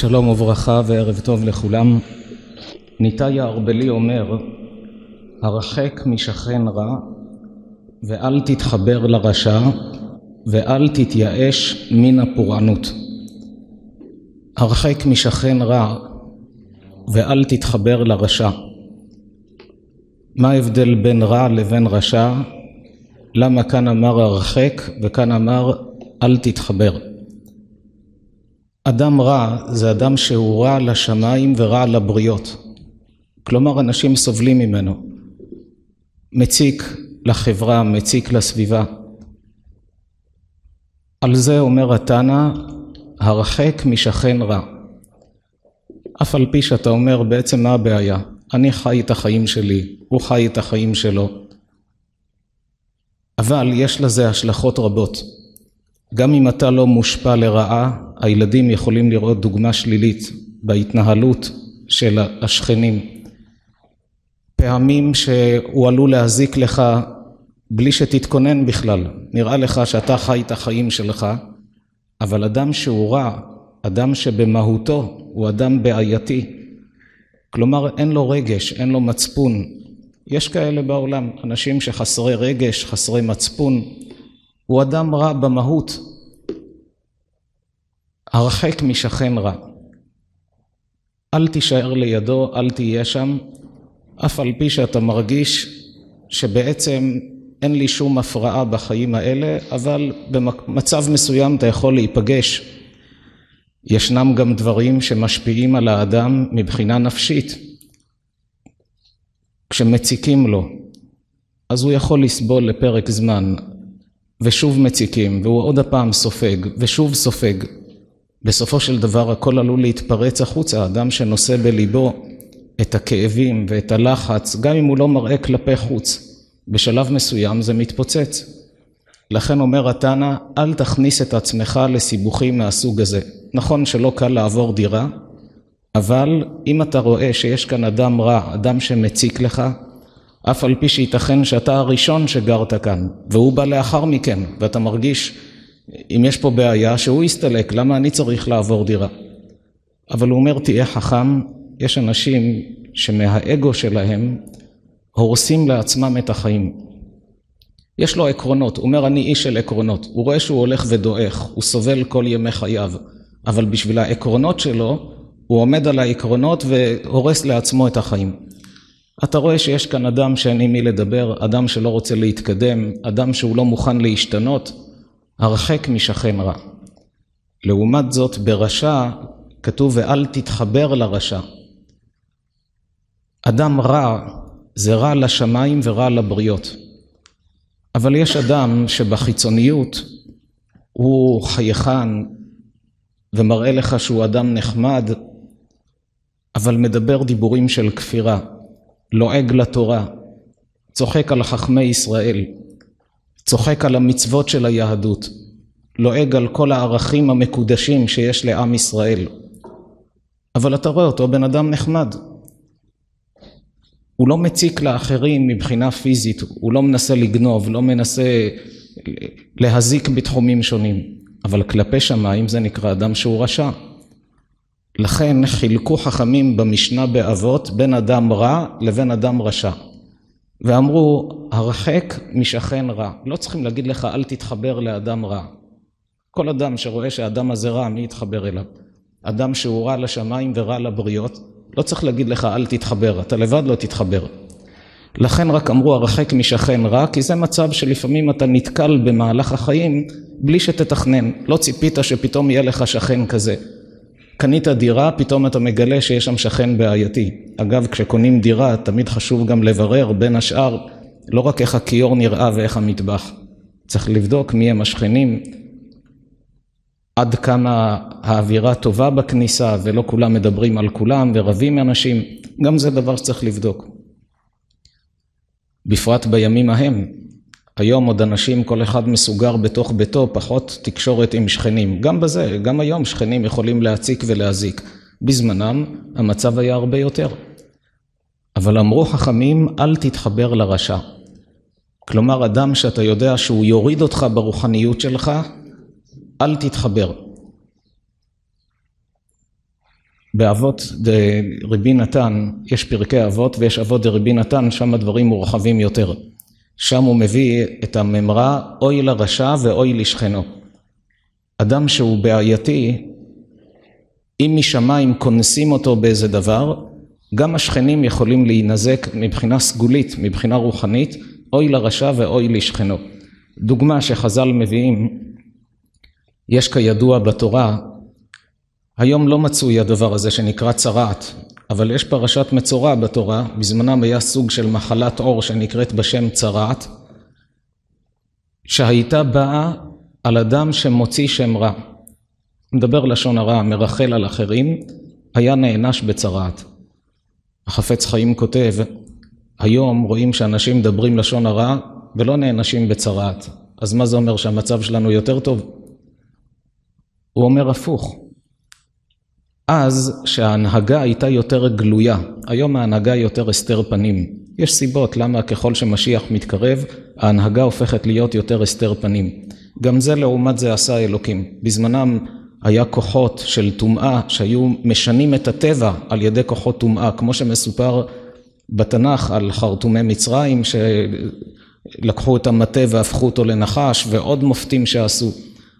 שלום וברכה וערב טוב לכולם. ניתאי הארבלי אומר, הרחק משכן רע ואל תתחבר לרשע ואל תתייאש מן הפורענות. הרחק משכן רע ואל תתחבר לרשע. מה ההבדל בין רע לבין רשע? למה כאן אמר הרחק וכאן אמר אל תתחבר? אדם רע זה אדם שהוא רע לשמיים ורע לבריות. כלומר אנשים סובלים ממנו. מציק לחברה, מציק לסביבה. על זה אומר התנא, הרחק משכן רע. אף על פי שאתה אומר בעצם מה הבעיה? אני חי את החיים שלי, הוא חי את החיים שלו. אבל יש לזה השלכות רבות. גם אם אתה לא מושפע לרעה, הילדים יכולים לראות דוגמה שלילית בהתנהלות של השכנים. פעמים שהוא עלול להזיק לך בלי שתתכונן בכלל. נראה לך שאתה חי את החיים שלך, אבל אדם שהוא רע, אדם שבמהותו הוא אדם בעייתי, כלומר אין לו רגש, אין לו מצפון. יש כאלה בעולם, אנשים שחסרי רגש, חסרי מצפון, הוא אדם רע במהות. הרחק משכן רע. אל תישאר לידו, אל תהיה שם, אף על פי שאתה מרגיש שבעצם אין לי שום הפרעה בחיים האלה, אבל במצב מסוים אתה יכול להיפגש. ישנם גם דברים שמשפיעים על האדם מבחינה נפשית. כשמציקים לו, אז הוא יכול לסבול לפרק זמן, ושוב מציקים, והוא עוד הפעם סופג, ושוב סופג. בסופו של דבר הכל עלול להתפרץ החוצה, אדם שנושא בליבו את הכאבים ואת הלחץ, גם אם הוא לא מראה כלפי חוץ, בשלב מסוים זה מתפוצץ. לכן אומר התנא, אל תכניס את עצמך לסיבוכים מהסוג הזה. נכון שלא קל לעבור דירה, אבל אם אתה רואה שיש כאן אדם רע, אדם שמציק לך, אף על פי שייתכן שאתה הראשון שגרת כאן, והוא בא לאחר מכן, ואתה מרגיש אם יש פה בעיה שהוא יסתלק, למה אני צריך לעבור דירה? אבל הוא אומר תהיה חכם, יש אנשים שמהאגו שלהם הורסים לעצמם את החיים. יש לו עקרונות, הוא אומר אני איש של עקרונות, הוא רואה שהוא הולך ודועך, הוא סובל כל ימי חייו, אבל בשביל העקרונות שלו, הוא עומד על העקרונות והורס לעצמו את החיים. אתה רואה שיש כאן אדם שאין עם מי לדבר, אדם שלא רוצה להתקדם, אדם שהוא לא מוכן להשתנות, הרחק משכן רע. לעומת זאת ברשע כתוב ואל תתחבר לרשע. אדם רע זה רע לשמיים ורע לבריות. אבל יש אדם שבחיצוניות הוא חייכן ומראה לך שהוא אדם נחמד, אבל מדבר דיבורים של כפירה, לועג לתורה, צוחק על חכמי ישראל, צוחק על המצוות של היהדות, לועג על כל הערכים המקודשים שיש לעם ישראל. אבל אתה רואה אותו בן אדם נחמד. הוא לא מציק לאחרים מבחינה פיזית, הוא לא מנסה לגנוב, לא מנסה להזיק בתחומים שונים, אבל כלפי שמיים זה נקרא אדם שהוא רשע. לכן חילקו חכמים במשנה באבות בין אדם רע לבין אדם רשע. ואמרו הרחק משכן רע. לא צריכים להגיד לך אל תתחבר לאדם רע. כל אדם שרואה שהאדם הזה רע, מי יתחבר אליו? אדם שהוא רע לשמיים ורע לבריות, לא צריך להגיד לך אל תתחבר, אתה לבד לא תתחבר. לכן רק אמרו הרחק משכן רע, כי זה מצב שלפעמים אתה נתקל במהלך החיים בלי שתתכנן. לא ציפית שפתאום יהיה לך שכן כזה. קנית דירה, פתאום אתה מגלה שיש שם שכן בעייתי. אגב, כשקונים דירה, תמיד חשוב גם לברר בין השאר, לא רק איך הכיור נראה ואיך המטבח. צריך לבדוק מי הם השכנים, עד כמה האווירה טובה בכניסה ולא כולם מדברים על כולם ורבים אנשים, גם זה דבר שצריך לבדוק. בפרט בימים ההם, היום עוד אנשים, כל אחד מסוגר בתוך ביתו, פחות תקשורת עם שכנים. גם בזה, גם היום שכנים יכולים להציק ולהזיק. בזמנם המצב היה הרבה יותר. אבל אמרו חכמים, אל תתחבר לרשע. כלומר, אדם שאתה יודע שהוא יוריד אותך ברוחניות שלך, אל תתחבר. באבות דרבי נתן יש פרקי אבות ויש אבות דרבי נתן, שם הדברים מורחבים יותר. שם הוא מביא את הממרה אוי לרשע ואוי לשכנו. אדם שהוא בעייתי, אם משמיים כונסים אותו באיזה דבר, גם השכנים יכולים להינזק מבחינה סגולית, מבחינה רוחנית, אוי לרשע ואוי לשכנו. דוגמה שחז"ל מביאים, יש כידוע בתורה, היום לא מצוי הדבר הזה שנקרא צרעת, אבל יש פרשת מצורע בתורה, בזמנם היה סוג של מחלת עור שנקראת בשם צרעת, שהייתה באה על אדם שמוציא שם רע. מדבר לשון הרע, מרחל על אחרים, היה נענש בצרעת. החפץ חיים כותב, היום רואים שאנשים מדברים לשון הרע ולא נענשים בצרעת. אז מה זה אומר שהמצב שלנו יותר טוב? הוא אומר הפוך. אז שההנהגה הייתה יותר גלויה, היום ההנהגה היא יותר הסתר פנים. יש סיבות למה ככל שמשיח מתקרב, ההנהגה הופכת להיות יותר הסתר פנים. גם זה לעומת זה עשה אלוקים. בזמנם היה כוחות של טומאה שהיו משנים את הטבע על ידי כוחות טומאה, כמו שמסופר בתנ"ך על חרטומי מצרים שלקחו את המטה והפכו אותו לנחש ועוד מופתים שעשו.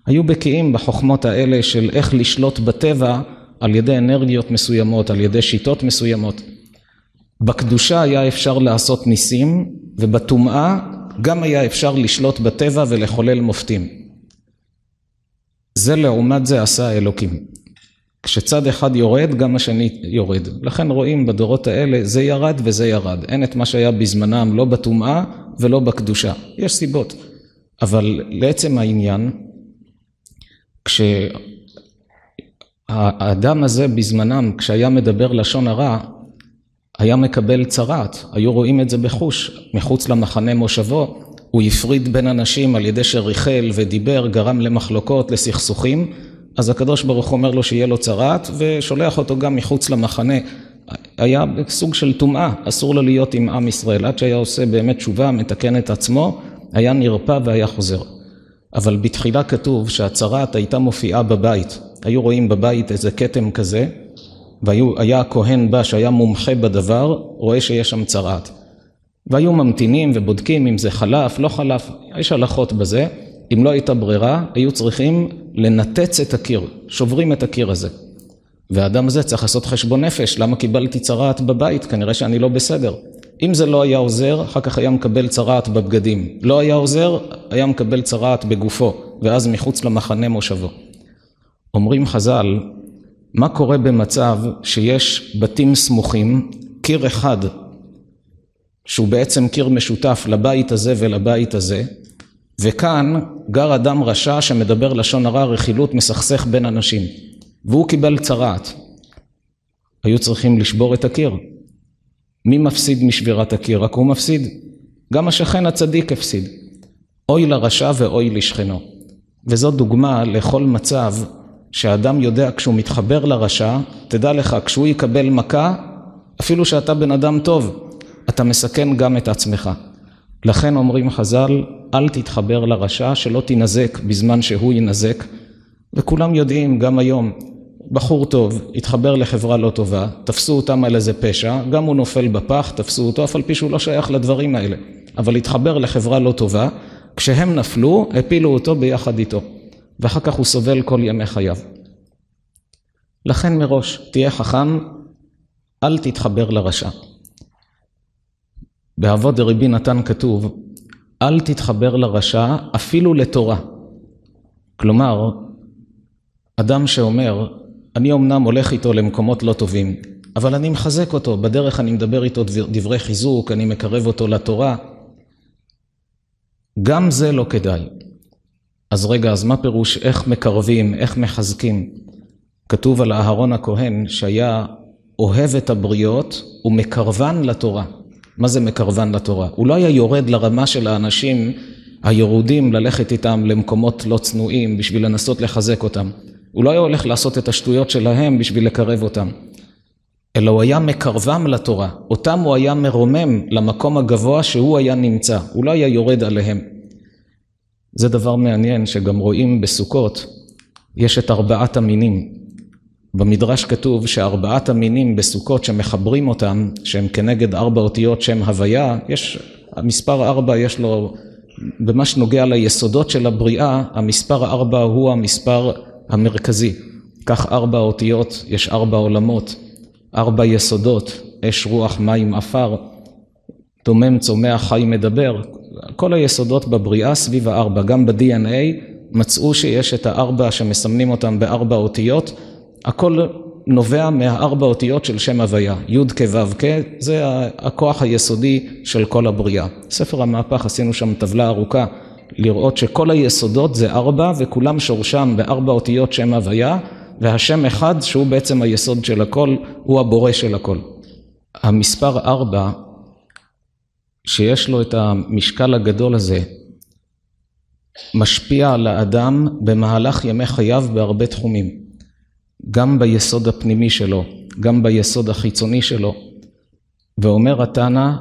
היו בקיאים בחוכמות האלה של איך לשלוט בטבע על ידי אנרגיות מסוימות, על ידי שיטות מסוימות. בקדושה היה אפשר לעשות ניסים ובטומאה גם היה אפשר לשלוט בטבע ולחולל מופתים. זה לעומת זה עשה אלוקים. כשצד אחד יורד, גם השני יורד. לכן רואים בדורות האלה, זה ירד וזה ירד. אין את מה שהיה בזמנם, לא בטומאה ולא בקדושה. יש סיבות. אבל לעצם העניין, כשהאדם הזה בזמנם, כשהיה מדבר לשון הרע, היה מקבל צרעת, היו רואים את זה בחוש, מחוץ למחנה מושבו, הוא הפריד בין אנשים על ידי שריחל ודיבר, גרם למחלוקות, לסכסוכים, אז הקדוש ברוך הוא אומר לו שיהיה לו צרעת, ושולח אותו גם מחוץ למחנה. היה סוג של טומאה, אסור לו להיות עם עם ישראל, עד שהיה עושה באמת תשובה, מתקן את עצמו, היה נרפא והיה חוזר. אבל בתחילה כתוב שהצרעת הייתה מופיעה בבית, היו רואים בבית איזה כתם כזה, והיה הכהן בא שהיה מומחה בדבר, רואה שיש שם צרעת. והיו ממתינים ובודקים אם זה חלף, לא חלף, יש הלכות בזה. אם לא הייתה ברירה, היו צריכים לנתץ את הקיר, שוברים את הקיר הזה. והאדם הזה צריך לעשות חשבון נפש, למה קיבלתי צרעת בבית? כנראה שאני לא בסדר. אם זה לא היה עוזר, אחר כך היה מקבל צרעת בבגדים. לא היה עוזר, היה מקבל צרעת בגופו, ואז מחוץ למחנה מושבו. אומרים חז"ל, מה קורה במצב שיש בתים סמוכים, קיר אחד שהוא בעצם קיר משותף לבית הזה ולבית הזה, וכאן גר אדם רשע שמדבר לשון הרע, רכילות, מסכסך בין אנשים, והוא קיבל צרעת. היו צריכים לשבור את הקיר. מי מפסיד משבירת הקיר? רק הוא מפסיד. גם השכן הצדיק הפסיד. אוי לרשע ואוי לשכנו. וזו דוגמה לכל מצב שאדם יודע כשהוא מתחבר לרשע, תדע לך, כשהוא יקבל מכה, אפילו שאתה בן אדם טוב, אתה מסכן גם את עצמך. לכן אומרים חז"ל, אל תתחבר לרשע, שלא תינזק בזמן שהוא יינזק. וכולם יודעים, גם היום, בחור טוב, התחבר לחברה לא טובה, תפסו אותם על איזה פשע, גם הוא נופל בפח, תפסו אותו, אף על פי שהוא לא שייך לדברים האלה. אבל התחבר לחברה לא טובה, כשהם נפלו, הפילו אותו ביחד איתו. ואחר כך הוא סובל כל ימי חייו. לכן מראש, תהיה חכם, אל תתחבר לרשע. באבות דרבי נתן כתוב, אל תתחבר לרשע אפילו לתורה. כלומר, אדם שאומר, אני אמנם הולך איתו למקומות לא טובים, אבל אני מחזק אותו, בדרך אני מדבר איתו דברי חיזוק, אני מקרב אותו לתורה. גם זה לא כדאי. אז רגע, אז מה פירוש איך מקרבים, איך מחזקים? כתוב על אהרון הכהן שהיה אוהב את הבריות ומקרבן לתורה. מה זה מקרבן לתורה? הוא לא היה יורד לרמה של האנשים הירודים ללכת איתם למקומות לא צנועים בשביל לנסות לחזק אותם. הוא לא היה הולך לעשות את השטויות שלהם בשביל לקרב אותם. אלא הוא היה מקרבם לתורה. אותם הוא היה מרומם למקום הגבוה שהוא היה נמצא. הוא לא היה יורד עליהם. זה דבר מעניין שגם רואים בסוכות, יש את ארבעת המינים. במדרש כתוב שארבעת המינים בסוכות שמחברים אותם, שהם כנגד ארבע אותיות שם הוויה, יש, המספר ארבע יש לו, במה שנוגע ליסודות של הבריאה, המספר ארבע הוא המספר המרכזי. כך ארבע אותיות, יש ארבע עולמות, ארבע יסודות, אש, רוח, מים, עפר, דומם, צומח, חי, מדבר, כל היסודות בבריאה סביב הארבע, גם ב-DNA מצאו שיש את הארבע שמסמנים אותם בארבע אותיות, הכל נובע מהארבע אותיות של שם הוויה, י' כ' ו' כ', זה הכוח היסודי של כל הבריאה. ספר המהפך עשינו שם טבלה ארוכה לראות שכל היסודות זה ארבע וכולם שורשם בארבע אותיות שם הוויה והשם אחד שהוא בעצם היסוד של הכל, הוא הבורא של הכל. המספר ארבע שיש לו את המשקל הגדול הזה משפיע על האדם במהלך ימי חייו בהרבה תחומים, גם ביסוד הפנימי שלו, גם ביסוד החיצוני שלו. ואומר התנא,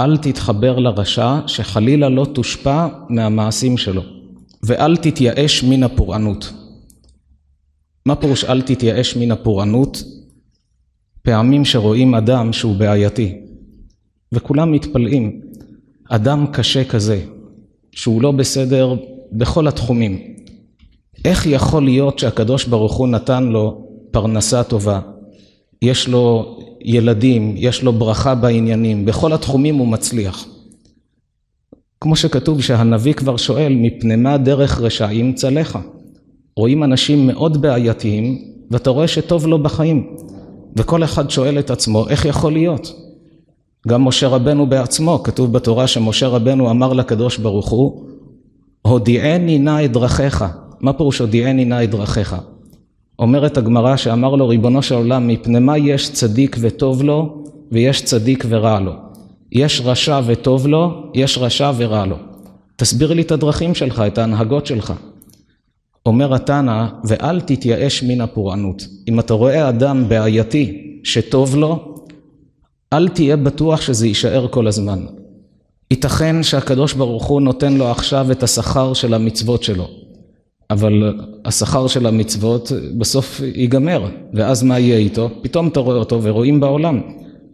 אל תתחבר לרשע שחלילה לא תושפע מהמעשים שלו, ואל תתייאש מן הפורענות. מה פירוש אל תתייאש מן הפורענות? פעמים שרואים אדם שהוא בעייתי, וכולם מתפלאים, אדם קשה כזה, שהוא לא בסדר בכל התחומים. איך יכול להיות שהקדוש ברוך הוא נתן לו פרנסה טובה, יש לו ילדים, יש לו ברכה בעניינים, בכל התחומים הוא מצליח. כמו שכתוב שהנביא כבר שואל, מפני מה דרך רשעים צלחה? רואים אנשים מאוד בעייתיים, ואתה רואה שטוב לו בחיים. וכל אחד שואל את עצמו, איך יכול להיות? גם משה רבנו בעצמו, כתוב בתורה שמשה רבנו אמר לקדוש ברוך הוא, הודיעני נא את דרכיך. מה פירוש הודיעני נא את דרכיך? אומרת הגמרא שאמר לו ריבונו של עולם, מפני מה יש צדיק וטוב לו, ויש צדיק ורע לו. יש רשע וטוב לו, יש רשע ורע לו. תסביר לי את הדרכים שלך, את ההנהגות שלך. אומר התנא, ואל תתייאש מן הפורענות. אם אתה רואה אדם בעייתי שטוב לו, אל תהיה בטוח שזה יישאר כל הזמן. ייתכן שהקדוש ברוך הוא נותן לו עכשיו את השכר של המצוות שלו, אבל השכר של המצוות בסוף ייגמר, ואז מה יהיה איתו? פתאום אתה רואה אותו ורואים בעולם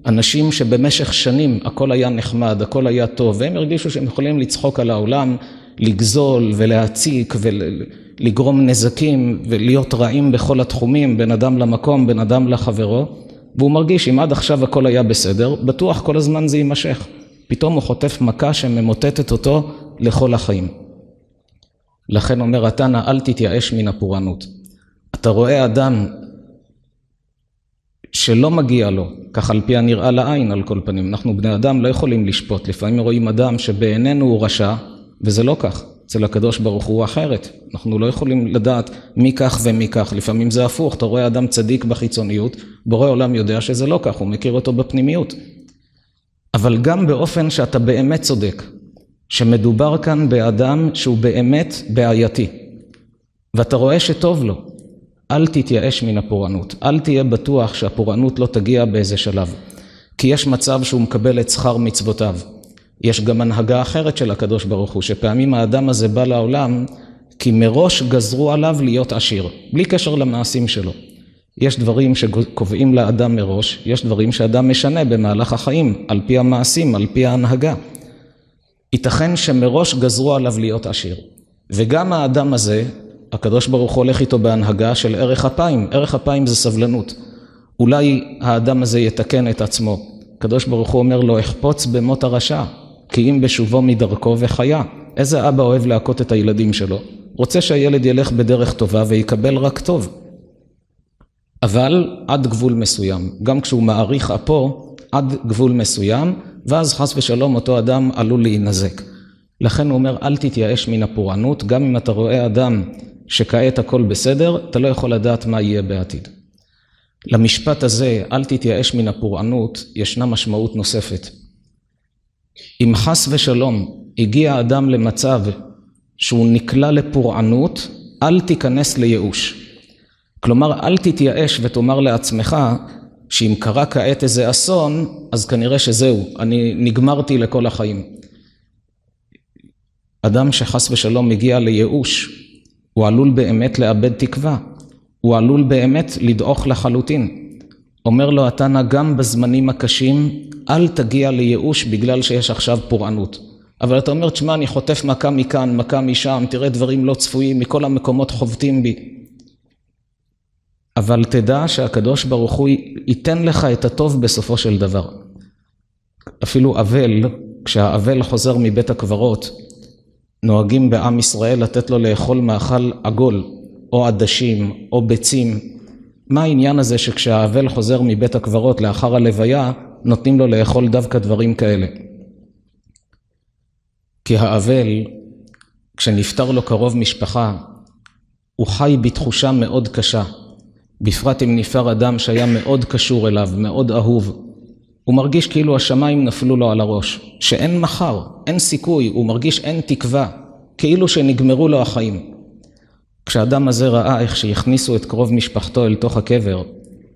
אנשים שבמשך שנים הכל היה נחמד, הכל היה טוב, והם הרגישו שהם יכולים לצחוק על העולם, לגזול ולהציק ולגרום נזקים ולהיות רעים בכל התחומים, בין אדם למקום, בין אדם לחברו, והוא מרגיש אם עד עכשיו הכל היה בסדר, בטוח כל הזמן זה יימשך. פתאום הוא חוטף מכה שממוטטת אותו לכל החיים. לכן אומר התנא, אל תתייאש מן הפורענות. אתה רואה אדם שלא מגיע לו, כך על פי הנראה לעין על כל פנים, אנחנו בני אדם לא יכולים לשפוט, לפעמים רואים אדם שבעינינו הוא רשע, וזה לא כך, אצל הקדוש ברוך הוא אחרת, אנחנו לא יכולים לדעת מי כך ומי כך, לפעמים זה הפוך, אתה רואה אדם צדיק בחיצוניות, בורא עולם יודע שזה לא כך, הוא מכיר אותו בפנימיות. אבל גם באופן שאתה באמת צודק, שמדובר כאן באדם שהוא באמת בעייתי, ואתה רואה שטוב לו, אל תתייאש מן הפורענות, אל תהיה בטוח שהפורענות לא תגיע באיזה שלב, כי יש מצב שהוא מקבל את שכר מצוותיו. יש גם הנהגה אחרת של הקדוש ברוך הוא, שפעמים האדם הזה בא לעולם כי מראש גזרו עליו להיות עשיר, בלי קשר למעשים שלו. יש דברים שקובעים לאדם מראש, יש דברים שאדם משנה במהלך החיים, על פי המעשים, על פי ההנהגה. ייתכן שמראש גזרו עליו להיות עשיר. וגם האדם הזה, הקדוש ברוך הוא הולך איתו בהנהגה של ערך אפיים, ערך אפיים זה סבלנות. אולי האדם הזה יתקן את עצמו. הקדוש ברוך הוא אומר לו, אחפוץ במות הרשע, כי אם בשובו מדרכו וחיה. איזה אבא אוהב להכות את הילדים שלו? רוצה שהילד ילך בדרך טובה ויקבל רק טוב. אבל עד גבול מסוים. גם כשהוא מעריך אפו, עד גבול מסוים, ואז חס ושלום אותו אדם עלול להינזק. לכן הוא אומר, אל תתייאש מן הפורענות, גם אם אתה רואה אדם שכעת הכל בסדר, אתה לא יכול לדעת מה יהיה בעתיד. למשפט הזה, אל תתייאש מן הפורענות, ישנה משמעות נוספת. אם חס ושלום הגיע אדם למצב שהוא נקלע לפורענות, אל תיכנס לייאוש. כלומר, אל תתייאש ותאמר לעצמך שאם קרה כעת איזה אסון, אז כנראה שזהו, אני נגמרתי לכל החיים. אדם שחס ושלום מגיע לייאוש, הוא עלול באמת לאבד תקווה. הוא עלול באמת לדעוך לחלוטין. אומר לו התנא גם בזמנים הקשים, אל תגיע לייאוש בגלל שיש עכשיו פורענות. אבל אתה אומר, תשמע, אני חוטף מכה מכאן, מכה משם, תראה דברים לא צפויים, מכל המקומות חובטים בי. אבל תדע שהקדוש ברוך הוא ייתן לך את הטוב בסופו של דבר. אפילו אבל, כשהאבל חוזר מבית הקברות, נוהגים בעם ישראל לתת לו לאכול מאכל עגול, או עדשים, או ביצים. מה העניין הזה שכשהאבל חוזר מבית הקברות לאחר הלוויה, נותנים לו לאכול דווקא דברים כאלה? כי האבל, כשנפטר לו קרוב משפחה, הוא חי בתחושה מאוד קשה, בפרט אם נפטר אדם שהיה מאוד קשור אליו, מאוד אהוב. הוא מרגיש כאילו השמיים נפלו לו על הראש, שאין מחר, אין סיכוי, הוא מרגיש אין תקווה, כאילו שנגמרו לו החיים. כשאדם הזה ראה איך שהכניסו את קרוב משפחתו אל תוך הקבר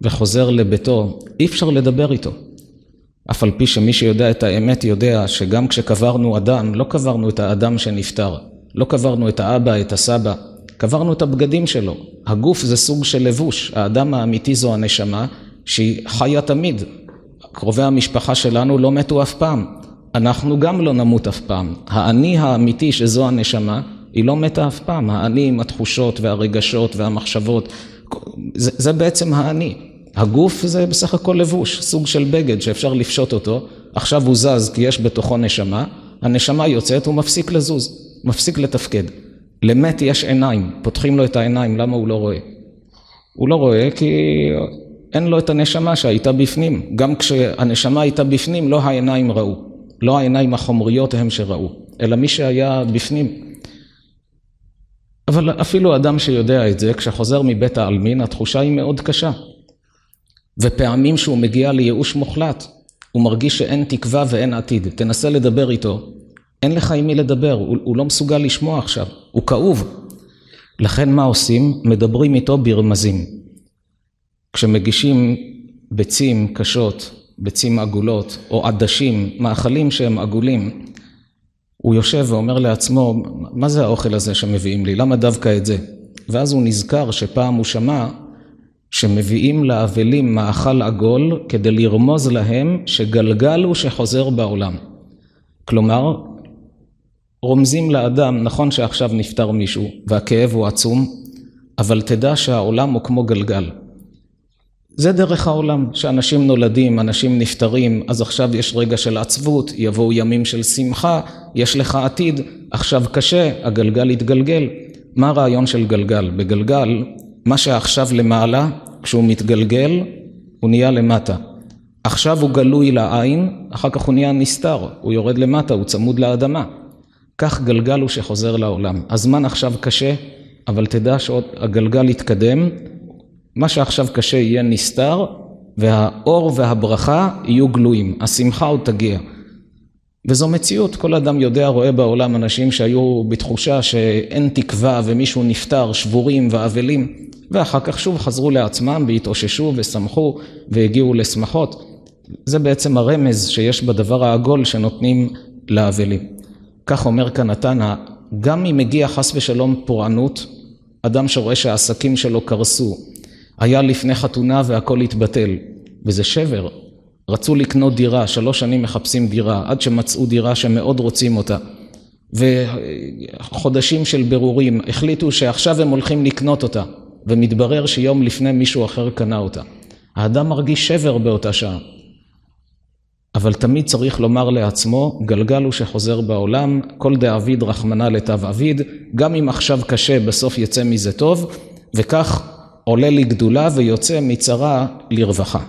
וחוזר לביתו, אי אפשר לדבר איתו. אף על פי שמי שיודע את האמת יודע שגם כשקברנו אדם, לא קברנו את האדם שנפטר, לא קברנו את האבא, את הסבא, קברנו את הבגדים שלו. הגוף זה סוג של לבוש, האדם האמיתי זו הנשמה שהיא חיה תמיד. קרובי המשפחה שלנו לא מתו אף פעם, אנחנו גם לא נמות אף פעם. האני האמיתי שזו הנשמה, היא לא מתה אף פעם, האני עם התחושות והרגשות והמחשבות, זה, זה בעצם האני. הגוף זה בסך הכל לבוש, סוג של בגד שאפשר לפשוט אותו, עכשיו הוא זז כי יש בתוכו נשמה, הנשמה יוצאת, הוא מפסיק לזוז, מפסיק לתפקד. למת יש עיניים, פותחים לו את העיניים, למה הוא לא רואה? הוא לא רואה כי אין לו את הנשמה שהייתה בפנים. גם כשהנשמה הייתה בפנים, לא העיניים ראו. לא העיניים החומריות הם שראו, אלא מי שהיה בפנים. אבל אפילו אדם שיודע את זה, כשחוזר מבית העלמין, התחושה היא מאוד קשה. ופעמים שהוא מגיע לייאוש מוחלט, הוא מרגיש שאין תקווה ואין עתיד. תנסה לדבר איתו, אין לך עם מי לדבר, הוא, הוא לא מסוגל לשמוע עכשיו, הוא כאוב. לכן מה עושים? מדברים איתו ברמזים. כשמגישים ביצים קשות, ביצים עגולות, או עדשים, מאכלים שהם עגולים, הוא יושב ואומר לעצמו, מה זה האוכל הזה שמביאים לי? למה דווקא את זה? ואז הוא נזכר שפעם הוא שמע שמביאים לאבלים מאכל עגול כדי לרמוז להם שגלגל הוא שחוזר בעולם. כלומר, רומזים לאדם, נכון שעכשיו נפטר מישהו והכאב הוא עצום, אבל תדע שהעולם הוא כמו גלגל. זה דרך העולם, שאנשים נולדים, אנשים נפטרים, אז עכשיו יש רגע של עצבות, יבואו ימים של שמחה, יש לך עתיד, עכשיו קשה, הגלגל יתגלגל. מה הרעיון של גלגל? בגלגל, מה שעכשיו למעלה, כשהוא מתגלגל, הוא נהיה למטה. עכשיו הוא גלוי לעין, אחר כך הוא נהיה נסתר, הוא יורד למטה, הוא צמוד לאדמה. כך גלגל הוא שחוזר לעולם. הזמן עכשיו קשה, אבל תדע שהגלגל יתקדם, מה שעכשיו קשה יהיה נסתר, והאור והברכה יהיו גלויים, השמחה עוד תגיע. וזו מציאות, כל אדם יודע, רואה בעולם אנשים שהיו בתחושה שאין תקווה ומישהו נפטר, שבורים ואבלים, ואחר כך שוב חזרו לעצמם והתאוששו ושמחו והגיעו לשמחות. זה בעצם הרמז שיש בדבר העגול שנותנים לאבלים. כך אומר כאן התנא, גם אם מגיע חס ושלום פורענות, אדם שרואה שהעסקים שלו קרסו, היה לפני חתונה והכל התבטל, וזה שבר. רצו לקנות דירה, שלוש שנים מחפשים דירה, עד שמצאו דירה שמאוד רוצים אותה. וחודשים של ברורים, החליטו שעכשיו הם הולכים לקנות אותה, ומתברר שיום לפני מישהו אחר קנה אותה. האדם מרגיש שבר באותה שעה. אבל תמיד צריך לומר לעצמו, גלגל הוא שחוזר בעולם, כל דאביד רחמנא לטב אביד, גם אם עכשיו קשה, בסוף יצא מזה טוב, וכך עולה לגדולה ויוצא מצרה לרווחה.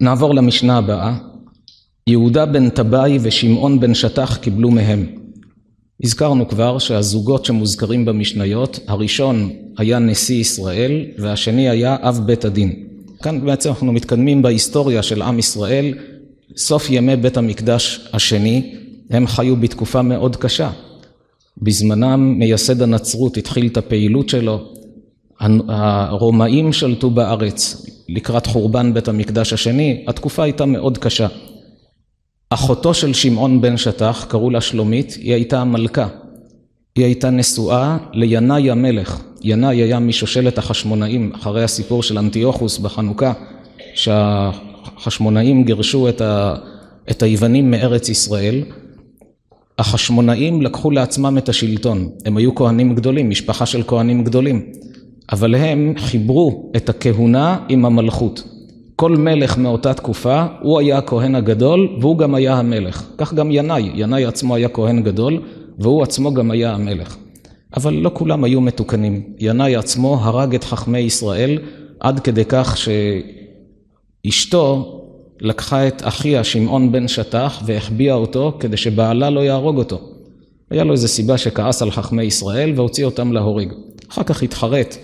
נעבור למשנה הבאה. יהודה בן טבעי ושמעון בן שטח קיבלו מהם. הזכרנו כבר שהזוגות שמוזכרים במשניות, הראשון היה נשיא ישראל והשני היה אב בית הדין. כאן בעצם אנחנו מתקדמים בהיסטוריה של עם ישראל, סוף ימי בית המקדש השני, הם חיו בתקופה מאוד קשה. בזמנם מייסד הנצרות התחיל את הפעילות שלו, הרומאים שלטו בארץ לקראת חורבן בית המקדש השני, התקופה הייתה מאוד קשה. אחותו של שמעון בן שטח, קראו לה שלומית, היא הייתה המלכה. היא הייתה נשואה לינאי המלך. ינאי היה משושלת החשמונאים, אחרי הסיפור של אנטיוכוס בחנוכה, שהחשמונאים גירשו את, ה... את היוונים מארץ ישראל. החשמונאים לקחו לעצמם את השלטון, הם היו כהנים גדולים, משפחה של כהנים גדולים, אבל הם חיברו את הכהונה עם המלכות. כל מלך מאותה תקופה, הוא היה הכהן הגדול והוא גם היה המלך. כך גם ינאי, ינאי עצמו היה כהן גדול והוא עצמו גם היה המלך. אבל לא כולם היו מתוקנים. ינאי עצמו הרג את חכמי ישראל עד כדי כך שאשתו לקחה את אחיה שמעון בן שטח והחביאה אותו כדי שבעלה לא יהרוג אותו. היה לו איזו סיבה שכעס על חכמי ישראל והוציא אותם להורג. אחר כך התחרט,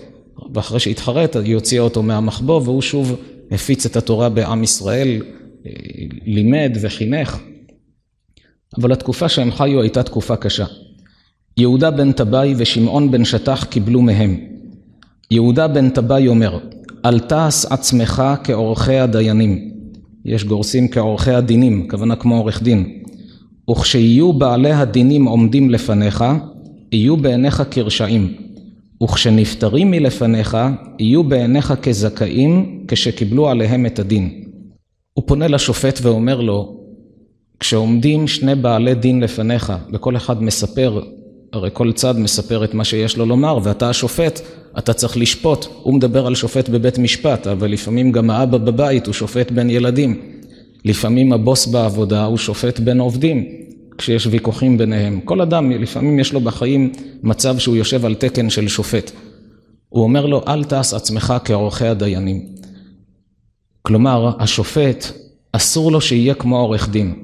ואחרי שהתחרט היא הוציאה אותו מהמחבוא והוא שוב הפיץ את התורה בעם ישראל, לימד וחינך. אבל התקופה שהם חיו הייתה תקופה קשה. יהודה בן טבעי ושמעון בן שטח קיבלו מהם. יהודה בן טבעי אומר, אל תעש עצמך כעורכי הדיינים. יש גורסים כעורכי הדינים, כוונה כמו עורך דין. וכשיהיו בעלי הדינים עומדים לפניך, יהיו בעיניך כרשעים. וכשנפטרים מלפניך, יהיו בעיניך כזכאים כשקיבלו עליהם את הדין. הוא פונה לשופט ואומר לו, כשעומדים שני בעלי דין לפניך, וכל אחד מספר, הרי כל צד מספר את מה שיש לו לומר, ואתה השופט, אתה צריך לשפוט. הוא מדבר על שופט בבית משפט, אבל לפעמים גם האבא בבית הוא שופט בין ילדים. לפעמים הבוס בעבודה הוא שופט בין עובדים. כשיש ויכוחים ביניהם. כל אדם, לפעמים יש לו בחיים מצב שהוא יושב על תקן של שופט. הוא אומר לו, אל תעש עצמך כעורכי הדיינים. כלומר, השופט, אסור לו שיהיה כמו עורך דין.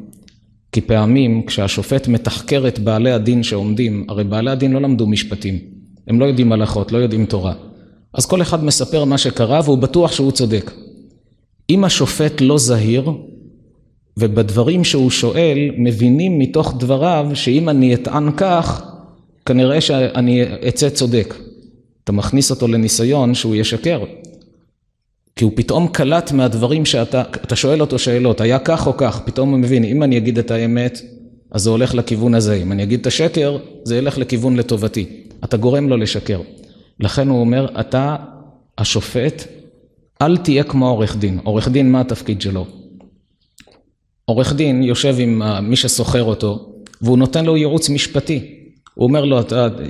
כי פעמים כשהשופט מתחקר את בעלי הדין שעומדים, הרי בעלי הדין לא למדו משפטים, הם לא יודעים הלכות, לא יודעים תורה. אז כל אחד מספר מה שקרה והוא בטוח שהוא צודק. אם השופט לא זהיר, ובדברים שהוא שואל מבינים מתוך דבריו שאם אני אטען כך, כנראה שאני אצא צודק. אתה מכניס אותו לניסיון שהוא ישקר. כי הוא פתאום קלט מהדברים שאתה, אתה שואל אותו שאלות, היה כך או כך, פתאום הוא מבין, אם אני אגיד את האמת, אז זה הולך לכיוון הזה, אם אני אגיד את השקר, זה ילך לכיוון לטובתי. אתה גורם לו לשקר. לכן הוא אומר, אתה השופט, אל תהיה כמו עורך דין. עורך דין, מה התפקיד שלו? עורך דין יושב עם מי שסוחר אותו, והוא נותן לו ייעוץ משפטי. הוא אומר לו,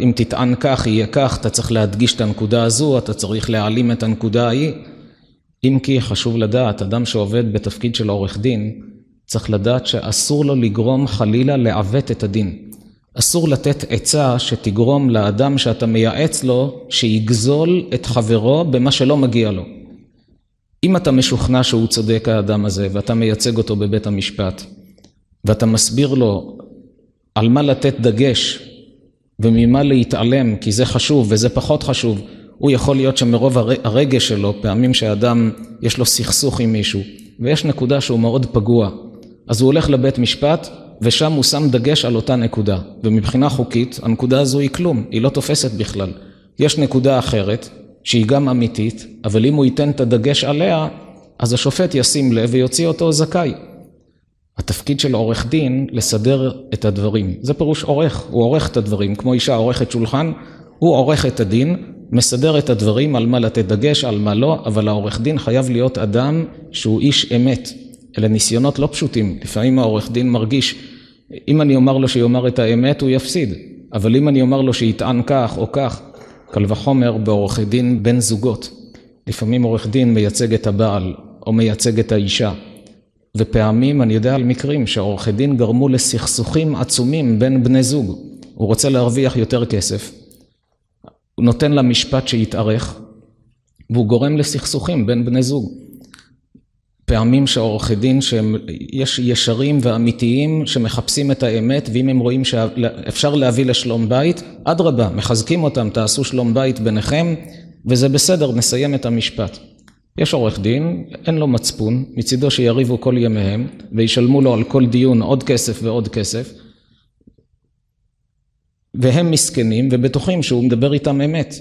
אם תטען כך, יהיה כך, אתה צריך להדגיש את הנקודה הזו, אתה צריך להעלים את הנקודה ההיא. אם כי חשוב לדעת, אדם שעובד בתפקיד של עורך דין, צריך לדעת שאסור לו לגרום חלילה לעוות את הדין. אסור לתת עצה שתגרום לאדם שאתה מייעץ לו, שיגזול את חברו במה שלא מגיע לו. אם אתה משוכנע שהוא צודק האדם הזה ואתה מייצג אותו בבית המשפט ואתה מסביר לו על מה לתת דגש וממה להתעלם כי זה חשוב וזה פחות חשוב הוא יכול להיות שמרוב הרגש שלו פעמים שאדם יש לו סכסוך עם מישהו ויש נקודה שהוא מאוד פגוע אז הוא הולך לבית משפט ושם הוא שם דגש על אותה נקודה. ומבחינה חוקית הנקודה הזו היא כלום, היא לא תופסת בכלל. יש נקודה אחרת שהיא גם אמיתית, אבל אם הוא ייתן את הדגש עליה, אז השופט ישים לב ויוציא אותו זכאי. התפקיד של עורך דין לסדר את הדברים. זה פירוש עורך, הוא עורך את הדברים, כמו אישה עורכת שולחן, הוא עורך את הדין, מסדר את הדברים על מה לתת דגש, על מה לא, אבל העורך דין חייב להיות אדם שהוא איש אמת. אלה ניסיונות לא פשוטים, לפעמים העורך דין מרגיש, אם אני אומר לו שיאמר את האמת הוא יפסיד, אבל אם אני אומר לו שיטען כך או כך, קל וחומר בעורכי דין בין זוגות. לפעמים עורך דין מייצג את הבעל או מייצג את האישה. ופעמים אני יודע על מקרים שעורכי דין גרמו לסכסוכים עצומים בין בני זוג. הוא רוצה להרוויח יותר כסף. הוא נותן למשפט שיתארך והוא גורם לסכסוכים בין בני זוג. פעמים שעורכי דין שיש ישרים ואמיתיים שמחפשים את האמת ואם הם רואים שאפשר להביא לשלום בית, אדרבה, מחזקים אותם, תעשו שלום בית ביניכם וזה בסדר, נסיים את המשפט. יש עורך דין, אין לו מצפון, מצידו שיריבו כל ימיהם וישלמו לו על כל דיון עוד כסף ועוד כסף והם מסכנים ובטוחים שהוא מדבר איתם אמת.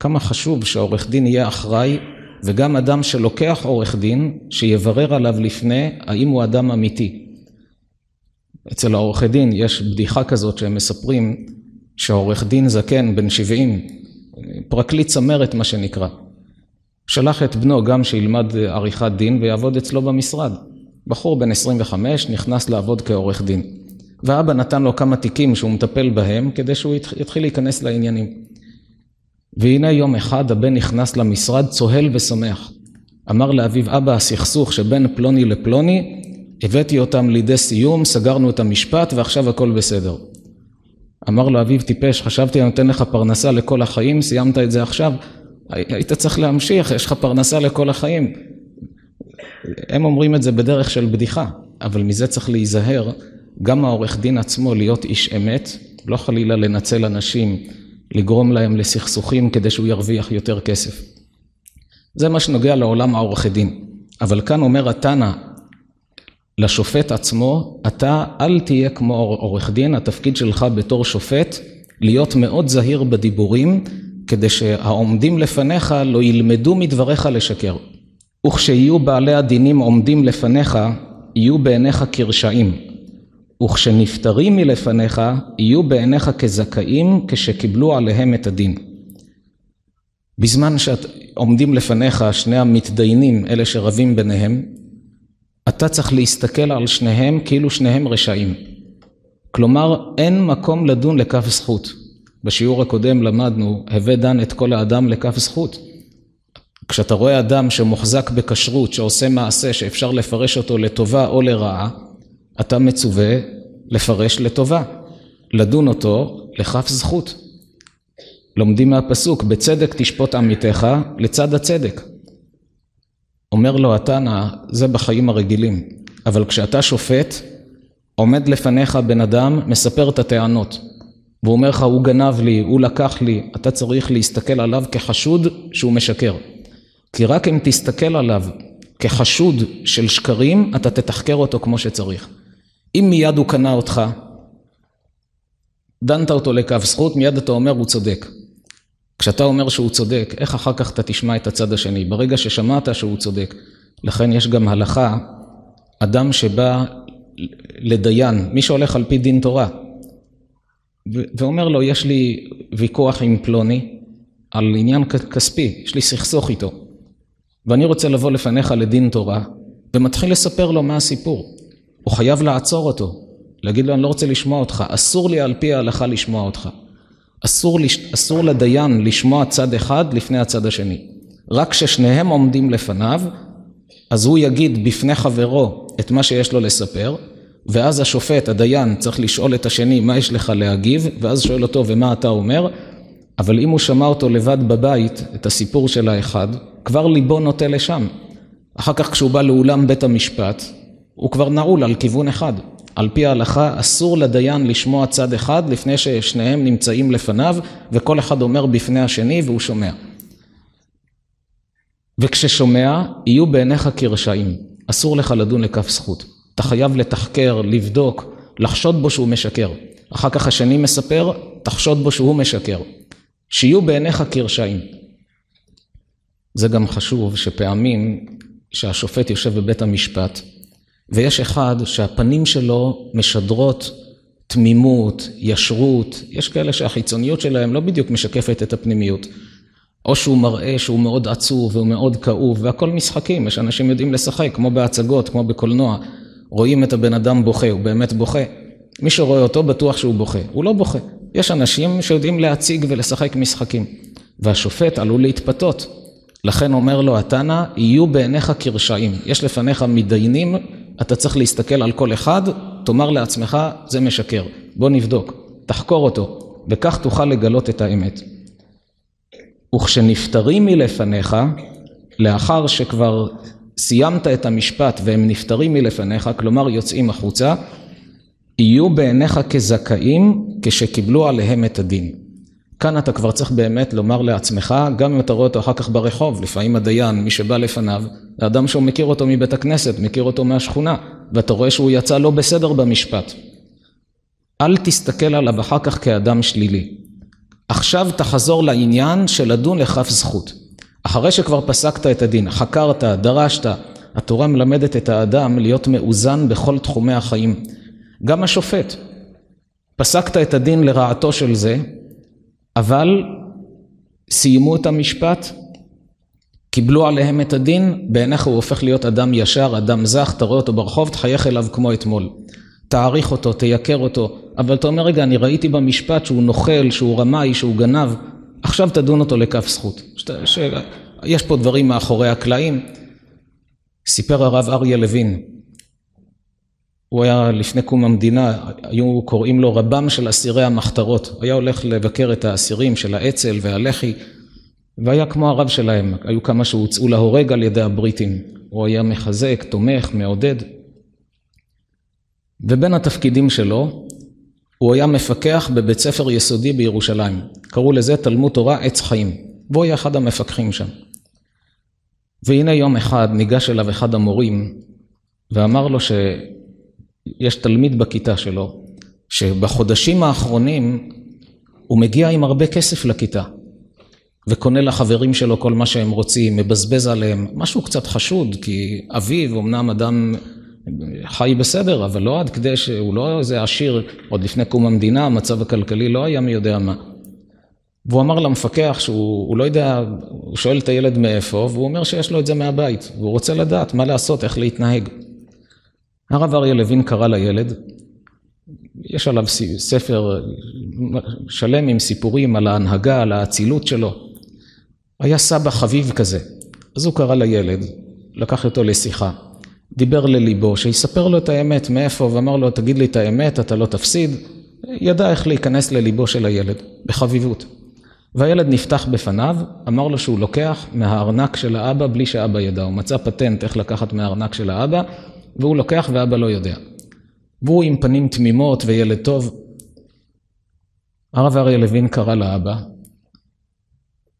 כמה חשוב שהעורך דין יהיה אחראי וגם אדם שלוקח עורך דין, שיברר עליו לפני האם הוא אדם אמיתי. אצל העורכי דין יש בדיחה כזאת שהם מספרים שעורך דין זקן, בן 70, פרקליט צמרת מה שנקרא, שלח את בנו גם שילמד עריכת דין ויעבוד אצלו במשרד. בחור בן 25 נכנס לעבוד כעורך דין. ואבא נתן לו כמה תיקים שהוא מטפל בהם כדי שהוא יתחיל להיכנס לעניינים. והנה יום אחד הבן נכנס למשרד צוהל ושמח. אמר לאביו, אבא, הסכסוך שבין פלוני לפלוני, הבאתי אותם לידי סיום, סגרנו את המשפט ועכשיו הכל בסדר. אמר לו אביו טיפש, חשבתי אני נותן לך פרנסה לכל החיים, סיימת את זה עכשיו? היית צריך להמשיך, יש לך פרנסה לכל החיים. הם אומרים את זה בדרך של בדיחה, אבל מזה צריך להיזהר, גם העורך דין עצמו להיות איש אמת, לא חלילה לנצל אנשים, לגרום להם לסכסוכים כדי שהוא ירוויח יותר כסף. זה מה שנוגע לעולם העורכי דין. אבל כאן אומר התנא לשופט עצמו, אתה אל תהיה כמו עורך דין, התפקיד שלך בתור שופט, להיות מאוד זהיר בדיבורים, כדי שהעומדים לפניך לא ילמדו מדבריך לשקר. וכשיהיו בעלי הדינים עומדים לפניך, יהיו בעיניך כרשעים. וכשנפטרים מלפניך, יהיו בעיניך כזכאים כשקיבלו עליהם את הדין. בזמן שעומדים לפניך שני המתדיינים, אלה שרבים ביניהם, אתה צריך להסתכל על שניהם כאילו שניהם רשעים. כלומר, אין מקום לדון לכף זכות. בשיעור הקודם למדנו, הווה דן את כל האדם לכף זכות. כשאתה רואה אדם שמוחזק בכשרות, שעושה מעשה שאפשר לפרש אותו לטובה או לרעה, אתה מצווה לפרש לטובה, לדון אותו לכף זכות. לומדים מהפסוק, בצדק תשפוט עמיתך לצד הצדק. אומר לו התנא, זה בחיים הרגילים, אבל כשאתה שופט, עומד לפניך בן אדם, מספר את הטענות. והוא אומר לך, הוא גנב לי, הוא לקח לי, אתה צריך להסתכל עליו כחשוד שהוא משקר. כי רק אם תסתכל עליו כחשוד של שקרים, אתה תתחקר אותו כמו שצריך. אם מיד הוא קנה אותך, דנת אותו לקו זכות, מיד אתה אומר הוא צודק. כשאתה אומר שהוא צודק, איך אחר כך אתה תשמע את הצד השני? ברגע ששמעת שהוא צודק. לכן יש גם הלכה, אדם שבא לדיין, מי שהולך על פי דין תורה, ואומר לו, יש לי ויכוח עם פלוני על עניין כספי, יש לי סכסוך איתו, ואני רוצה לבוא לפניך לדין תורה, ומתחיל לספר לו מה הסיפור. הוא חייב לעצור אותו, להגיד לו, אני לא רוצה לשמוע אותך, אסור לי על פי ההלכה לשמוע אותך. אסור, אסור לדיין לשמוע צד אחד לפני הצד השני. רק כששניהם עומדים לפניו, אז הוא יגיד בפני חברו את מה שיש לו לספר, ואז השופט, הדיין, צריך לשאול את השני מה יש לך להגיב, ואז שואל אותו ומה אתה אומר, אבל אם הוא שמע אותו לבד בבית, את הסיפור של האחד, כבר ליבו נוטה לשם. אחר כך כשהוא בא לאולם בית המשפט, הוא כבר נעול על כיוון אחד. על פי ההלכה אסור לדיין לשמוע צד אחד לפני ששניהם נמצאים לפניו וכל אחד אומר בפני השני והוא שומע. וכששומע יהיו בעיניך כרשעים, אסור לך לדון לכף זכות. אתה חייב לתחקר, לבדוק, לחשוד בו שהוא משקר. אחר כך השני מספר, תחשוד בו שהוא משקר. שיהיו בעיניך כרשעים. זה גם חשוב שפעמים שהשופט יושב בבית המשפט ויש אחד שהפנים שלו משדרות תמימות, ישרות, יש כאלה שהחיצוניות שלהם לא בדיוק משקפת את הפנימיות. או שהוא מראה שהוא מאוד עצוב והוא מאוד כאוב, והכל משחקים, יש אנשים יודעים לשחק, כמו בהצגות, כמו בקולנוע. רואים את הבן אדם בוכה, הוא באמת בוכה. מי שרואה אותו בטוח שהוא בוכה, הוא לא בוכה. יש אנשים שיודעים להציג ולשחק משחקים, והשופט עלול להתפתות. לכן אומר לו התנא, יהיו בעיניך כרשעים. יש לפניך מתדיינים אתה צריך להסתכל על כל אחד, תאמר לעצמך, זה משקר. בוא נבדוק, תחקור אותו, וכך תוכל לגלות את האמת. וכשנפטרים מלפניך, לאחר שכבר סיימת את המשפט והם נפטרים מלפניך, כלומר יוצאים החוצה, יהיו בעיניך כזכאים כשקיבלו עליהם את הדין. כאן אתה כבר צריך באמת לומר לעצמך, גם אם אתה רואה אותו אחר כך ברחוב, לפעמים הדיין, מי שבא לפניו, זה אדם שהוא מכיר אותו מבית הכנסת, מכיר אותו מהשכונה, ואתה רואה שהוא יצא לא בסדר במשפט. אל תסתכל עליו אחר כך כאדם שלילי. עכשיו תחזור לעניין של לדון לכף זכות. אחרי שכבר פסקת את הדין, חקרת, דרשת, התורה מלמדת את האדם להיות מאוזן בכל תחומי החיים. גם השופט. פסקת את הדין לרעתו של זה, אבל סיימו את המשפט, קיבלו עליהם את הדין, בעיניך הוא הופך להיות אדם ישר, אדם זך, אתה רואה אותו ברחוב, תחייך אליו כמו אתמול. תעריך אותו, תייקר אותו, אבל אתה אומר, רגע, אני ראיתי במשפט שהוא נוכל, שהוא רמאי, שהוא גנב, עכשיו תדון אותו לכף זכות. שת, ש... יש פה דברים מאחורי הקלעים. סיפר הרב אריה לוין, הוא היה לפני קום המדינה, היו קוראים לו רבם של אסירי המחתרות, היה הולך לבקר את האסירים של האצ"ל והלח"י, והיה כמו הרב שלהם, היו כמה שהוצאו להורג על ידי הבריטים, הוא היה מחזק, תומך, מעודד. ובין התפקידים שלו, הוא היה מפקח בבית ספר יסודי בירושלים, קראו לזה תלמוד תורה עץ חיים, והוא היה אחד המפקחים שם. והנה יום אחד ניגש אליו אחד המורים ואמר לו שיש תלמיד בכיתה שלו, שבחודשים האחרונים הוא מגיע עם הרבה כסף לכיתה, וקונה לחברים שלו כל מה שהם רוצים, מבזבז עליהם, משהו קצת חשוד, כי אביו אמנם אדם חי בסדר, אבל לא עד כדי שהוא לא איזה עשיר, עוד לפני קום המדינה, המצב הכלכלי לא היה מי יודע מה. והוא אמר למפקח שהוא לא יודע, הוא שואל את הילד מאיפה, והוא אומר שיש לו את זה מהבית, והוא רוצה לדעת מה לעשות, איך להתנהג. הרב אריה לוין קרא לילד, יש עליו ספר שלם עם סיפורים על ההנהגה, על האצילות שלו. היה סבא חביב כזה, אז הוא קרא לילד, לקח אותו לשיחה, דיבר לליבו, שיספר לו את האמת, מאיפה, ואמר לו, תגיד לי את האמת, אתה לא תפסיד. ידע איך להיכנס לליבו של הילד, בחביבות. והילד נפתח בפניו, אמר לו שהוא לוקח מהארנק של האבא בלי שאבא ידע, הוא מצא פטנט איך לקחת מהארנק של האבא, והוא לוקח ואבא לא יודע. והוא עם פנים תמימות וילד טוב. הרב אריה לוין קרא לאבא,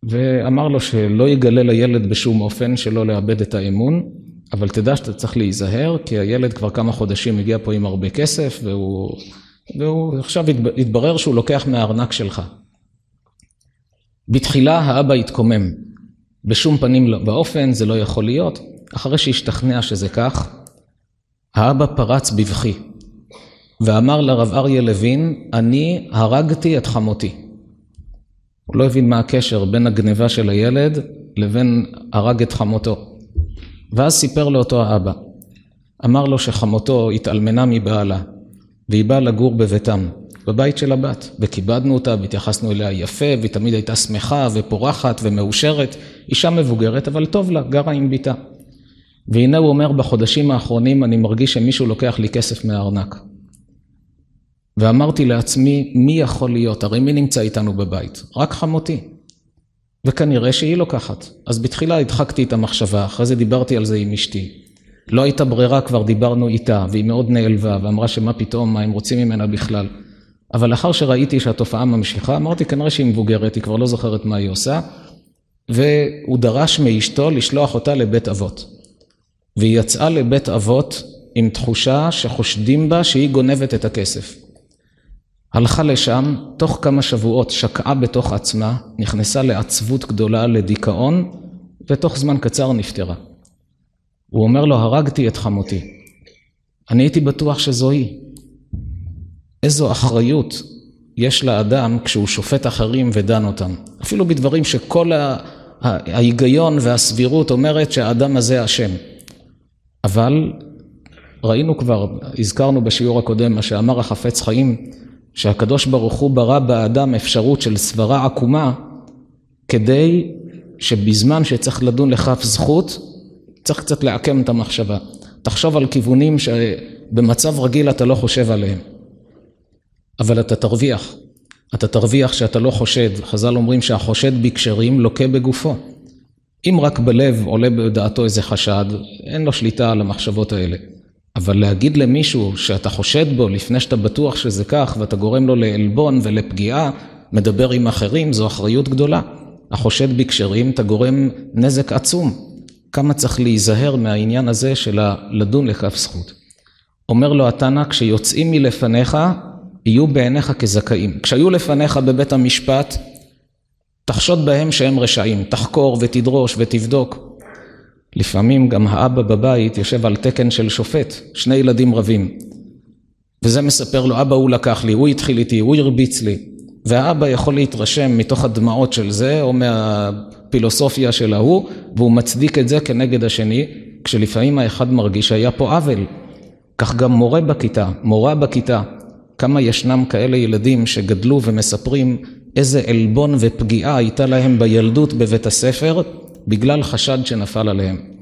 ואמר לו שלא יגלה לילד בשום אופן שלא לאבד את האמון, אבל תדע שאתה צריך להיזהר, כי הילד כבר כמה חודשים הגיע פה עם הרבה כסף, והוא, והוא עכשיו התברר שהוא לוקח מהארנק שלך. בתחילה האבא התקומם, בשום פנים ואופן זה לא יכול להיות. אחרי שהשתכנע שזה כך, האבא פרץ בבכי, ואמר לרב אריה לוין, אני הרגתי את חמותי. הוא לא הבין מה הקשר בין הגניבה של הילד לבין הרג את חמותו. ואז סיפר לאותו האבא, אמר לו שחמותו התאלמנה מבעלה, והיא באה לגור בביתם. בבית של הבת, וכיבדנו אותה והתייחסנו אליה יפה, והיא תמיד הייתה שמחה ופורחת ומאושרת, אישה מבוגרת, אבל טוב לה, גרה עם ביתה. והנה הוא אומר, בחודשים האחרונים אני מרגיש שמישהו לוקח לי כסף מהארנק. ואמרתי לעצמי, מי יכול להיות? הרי מי נמצא איתנו בבית? רק חמותי. וכנראה שהיא לוקחת. אז בתחילה הדחקתי את המחשבה, אחרי זה דיברתי על זה עם אשתי. לא הייתה ברירה, כבר דיברנו איתה, והיא מאוד נעלבה, ואמרה שמה פתאום, מה הם רוצים ממנה בכלל. אבל לאחר שראיתי שהתופעה ממשיכה, אמרתי כנראה שהיא מבוגרת, היא כבר לא זוכרת מה היא עושה, והוא דרש מאשתו לשלוח אותה לבית אבות. והיא יצאה לבית אבות עם תחושה שחושדים בה שהיא גונבת את הכסף. הלכה לשם, תוך כמה שבועות שקעה בתוך עצמה, נכנסה לעצבות גדולה, לדיכאון, ותוך זמן קצר נפטרה. הוא אומר לו, הרגתי את חמותי. אני הייתי בטוח שזו היא. איזו אחריות יש לאדם כשהוא שופט אחרים ודן אותם. אפילו בדברים שכל ההיגיון והסבירות אומרת שהאדם הזה אשם. אבל ראינו כבר, הזכרנו בשיעור הקודם מה שאמר החפץ חיים, שהקדוש ברוך הוא ברא באדם אפשרות של סברה עקומה כדי שבזמן שצריך לדון לכף זכות, צריך קצת לעקם את המחשבה. תחשוב על כיוונים שבמצב רגיל אתה לא חושב עליהם. אבל אתה תרוויח. אתה תרוויח שאתה לא חושד. חז"ל אומרים שהחושד בקשרים לוקה בגופו. אם רק בלב עולה בדעתו איזה חשד, אין לו שליטה על המחשבות האלה. אבל להגיד למישהו שאתה חושד בו לפני שאתה בטוח שזה כך ואתה גורם לו לעלבון ולפגיעה, מדבר עם אחרים, זו אחריות גדולה. החושד בקשרים, אתה גורם נזק עצום. כמה צריך להיזהר מהעניין הזה של לדון לכף זכות. אומר לו התנא, כשיוצאים מלפניך, יהיו בעיניך כזכאים. כשהיו לפניך בבית המשפט, תחשוד בהם שהם רשעים, תחקור ותדרוש ותבדוק. לפעמים גם האבא בבית יושב על תקן של שופט, שני ילדים רבים. וזה מספר לו, אבא הוא לקח לי, הוא התחיל איתי, הוא הרביץ לי. והאבא יכול להתרשם מתוך הדמעות של זה, או מהפילוסופיה של ההוא, והוא מצדיק את זה כנגד השני, כשלפעמים האחד מרגיש שהיה פה עוול. כך גם מורה בכיתה, מורה בכיתה. כמה ישנם כאלה ילדים שגדלו ומספרים איזה עלבון ופגיעה הייתה להם בילדות בבית הספר, בגלל חשד שנפל עליהם.